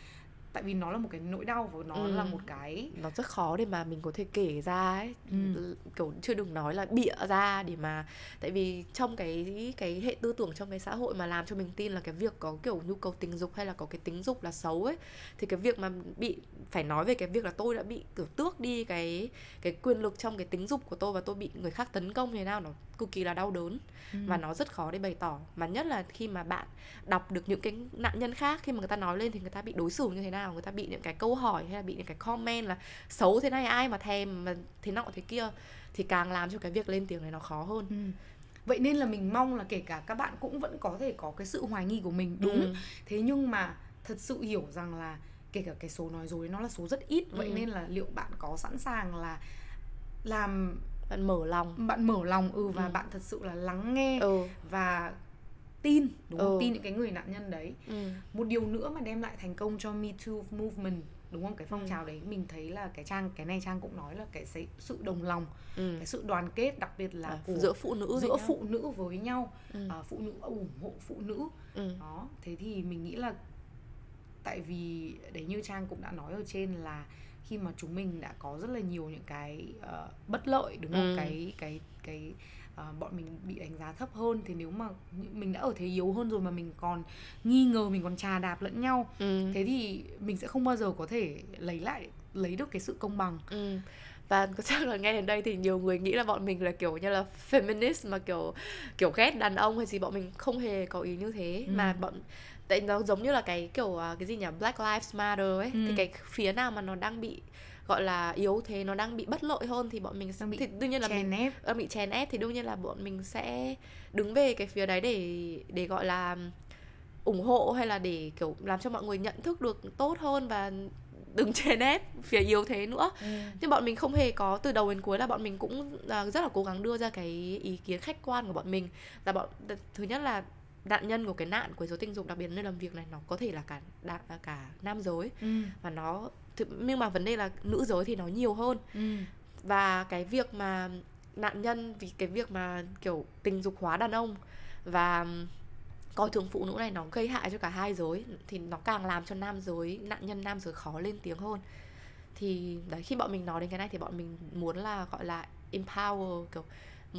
tại vì nó là một cái nỗi đau và nó Ừ. là một cái nó rất khó để mà mình có thể kể ra ấy Ừ. kiểu chưa đừng nói là bịa ra để mà tại vì trong cái cái hệ tư tưởng trong cái xã hội mà làm cho mình tin là cái việc có kiểu nhu cầu tình dục hay là có cái tính dục là xấu ấy thì cái việc mà bị phải nói về cái việc là tôi đã bị kiểu tước đi cái cái quyền lực trong cái tính dục của tôi và tôi bị người khác tấn công như thế nào nó cực kỳ là đau đớn Ừ. và nó rất khó để bày tỏ mà nhất là khi mà bạn đọc được những cái nạn nhân khác khi mà người ta nói lên thì người ta bị đối xử như thế nào người ta bị những cái câu hỏi hay là bị những cái comment là xấu thế này ai mà thèm mà thế nọ thế kia thì càng làm cho cái việc lên tiếng này nó khó hơn Ừ. vậy nên là mình mong là kể cả các bạn cũng vẫn có thể có cái sự hoài nghi của mình đúng Ừ. thế nhưng mà thật sự hiểu rằng là kể cả cái số nói dối nó là số rất ít vậy Ừ. nên là liệu bạn có sẵn sàng là làm bạn mở lòng bạn mở lòng ừ và Ừ. bạn thật sự là lắng nghe ừ và tin đúng không Ừ. tin những cái người nạn nhân đấy ừ một điều nữa mà đem lại thành công cho Me Too movement đúng không cái phong Ừ. trào đấy mình thấy là cái trang cái này trang cũng nói là cái sự- đồng lòng ừ cái sự đoàn kết đặc biệt là À, của giữa phụ nữ giữa nhau. phụ nữ với nhau ừ. à, phụ nữ ủng hộ phụ nữ ừ. đó thế thì mình nghĩ là tại vì đấy như trang cũng đã nói ở trên là khi mà chúng mình đã có rất là nhiều những cái ờ, bất lợi đúng không Ừ. cái cái cái ờ, bọn mình bị đánh giá thấp hơn thì nếu mà mình đã ở thế yếu hơn rồi mà mình còn nghi ngờ mình còn trà đạp lẫn nhau ừ. thế thì mình sẽ không bao giờ có thể lấy lại lấy được cái sự công bằng Ừ. Và có chắc là nghe đến đây thì nhiều người nghĩ là bọn mình là kiểu như là feminist mà kiểu kiểu ghét đàn ông hay gì bọn mình không hề có ý như thế Ừ. mà bọn tại nó giống như là cái kiểu à, cái gì nhỉ Black Lives Matter ấy Ừ. thì cái phía nào mà nó đang bị gọi là yếu thế nó đang bị bất lợi hơn thì bọn mình Đang bị thì đương nhiên là mình chèn ép. đang bị chèn ép thì đương nhiên là bọn mình sẽ đứng về cái phía đấy để để gọi là ủng hộ hay là để kiểu làm cho mọi người nhận thức được tốt hơn và đừng chèn ép phía yếu thế nữa. Nhưng bọn mình không hề có từ đầu đến cuối là bọn mình cũng à, rất là cố gắng đưa ra cái ý kiến khách quan của bọn mình. Là bọn thứ nhất là nạn nhân của cái nạn quấy rối tình dục đặc biệt nơi làm việc này nó có thể là cả đa, cả nam giới ừ. và nó thực- nhưng mà vấn đề là nữ giới thì nó nhiều hơn Ừ. và cái việc mà nạn nhân vì cái việc mà kiểu tình dục hóa đàn ông và coi thường phụ nữ này nó gây hại cho cả hai giới thì nó càng làm cho nam giới nạn nhân nam giới khó lên tiếng hơn thì đấy khi bọn mình nói đến cái này thì bọn mình muốn là gọi là empower kiểu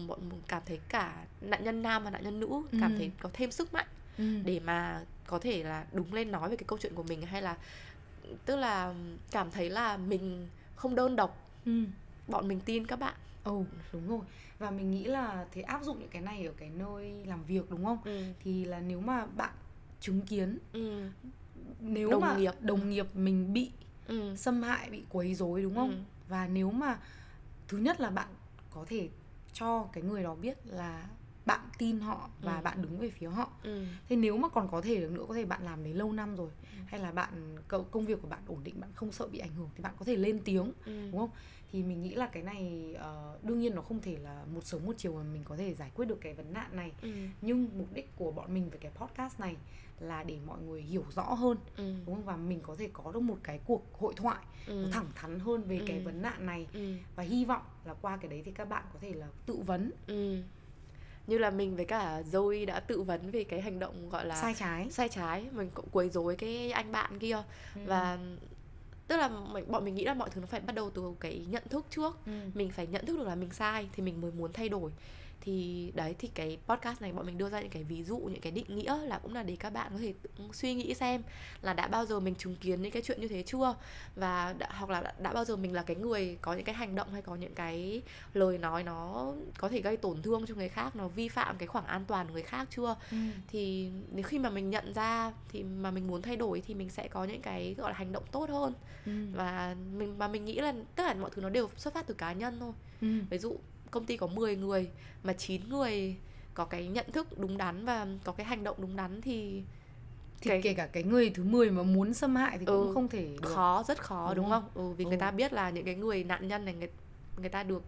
bọn mình cảm thấy cả nạn nhân nam và nạn nhân nữ cảm Ừ. thấy có thêm sức mạnh Ừ. để mà có thể là đúng lên nói về cái câu chuyện của mình hay là tức là cảm thấy là mình không đơn độc Ừ. bọn mình tin các bạn Ồ, đúng rồi. Và mình nghĩ là thế áp dụng những cái này ở cái nơi làm việc đúng không? ừ. Thì là nếu mà bạn chứng kiến Ừ. nếu Đồng mà nghiệp. đồng nghiệp mình bị Ừ. xâm hại, bị quấy rối đúng không? Ừ. Và nếu mà thứ nhất là bạn có thể cho cái người đó biết là bạn tin họ và Ừ. bạn đứng về phía họ. Ừ. Thế nếu mà còn có thể được nữa có thể bạn làm đấy lâu năm rồi hay là bạn cậu- công việc của bạn ổn định, bạn không sợ bị ảnh hưởng thì bạn có thể lên tiếng Ừ. đúng không thì mình nghĩ là cái này ờ, đương nhiên nó không thể là một sớm một chiều mà mình có thể giải quyết được cái vấn nạn này Ừ. nhưng mục đích của bọn mình về cái podcast này là để mọi người hiểu rõ hơn Ừ. đúng không và mình có thể có được một cái cuộc hội thoại Ừ. nó thẳng thắn hơn về cái Ừ. vấn nạn này Ừ. và hy vọng là qua cái đấy thì các bạn có thể là tự vấn Ừ. như là mình với cả Zoe đã tự vấn về cái hành động gọi là sai trái sai trái mình cũng quấy rối cái anh bạn kia Ừ. và tức là mình, bọn mình nghĩ là mọi thứ nó phải bắt đầu từ cái nhận thức trước Ừ. mình phải nhận thức được là mình sai thì mình mới muốn thay đổi thì đấy thì cái podcast này bọn mình đưa ra những cái ví dụ những cái định nghĩa là cũng là để các bạn có thể suy nghĩ xem là đã bao giờ mình chứng kiến những cái chuyện như thế chưa và đã, hoặc là đã, đã bao giờ mình là cái người có những cái hành động hay có những cái lời nói nó có thể gây tổn thương cho người khác nó vi phạm cái khoảng an toàn của người khác chưa Ừ. thì nếu khi mà mình nhận ra thì mà mình muốn thay đổi thì mình sẽ có những cái gọi là hành động tốt hơn Ừ. và mình mà mình nghĩ là tất cả mọi thứ nó đều xuất phát từ cá nhân thôi Ừ. ví dụ công ty có 10 người mà 9 người có cái nhận thức đúng đắn và có cái hành động đúng đắn thì thì cái- kể cả cái người thứ 10 mà muốn xâm hại thì cũng Ừ, không thể được khó rất khó Đúng đúng, không? không? Ừ, vì Ừ. người ta biết là những cái người nạn nhân này người, người ta được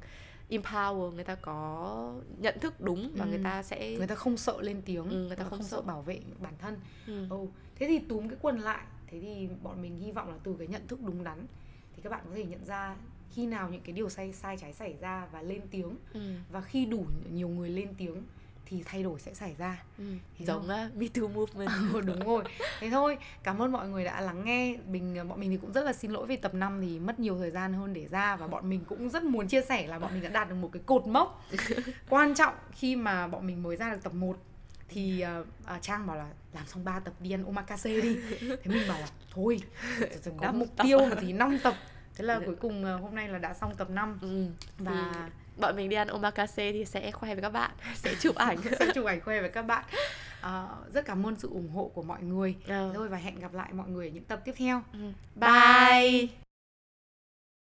empower người ta có nhận thức đúng và Ừ. người ta sẽ người ta không sợ lên tiếng Ừ, người ta không không sợ sợ. bảo vệ bản thân ừ. ừ. thế thì túm cái quần lại thế thì bọn mình hy vọng là từ cái nhận thức đúng đắn thì các bạn có thể nhận ra khi nào những cái điều sai sai trái xảy ra và lên tiếng Ừ. và khi đủ nhiều người lên tiếng thì thay đổi sẽ xảy ra. Ừ. Thế giống uh, Me Too Movement. Ừ, đúng rồi. Thế thôi cảm ơn mọi người đã lắng nghe. Mình bọn mình thì cũng rất là xin lỗi vì tập 5 thì mất nhiều thời gian hơn để ra và bọn mình cũng rất muốn chia sẻ là bọn mình đã đạt được một cái cột mốc quan trọng khi mà bọn mình mới ra được tập 1 thì uh, uh, Trang bảo là làm xong 3 tập đi ăn omakase đi. Thế mình bảo là thôi Năm mục tiêu là tí 5 tập thế là cuối cùng uh, hôm nay là đã xong tập 5 ừ. và và bọn mình đi ăn omakase thì sẽ khoe với các bạn sẽ chụp ảnh. Sẽ chụp ảnh khoe với các bạn. Ờ, rất cảm ơn sự ủng hộ của mọi người. Ờ. thôi và hẹn gặp lại mọi người ở những tập tiếp theo. Ừ. bye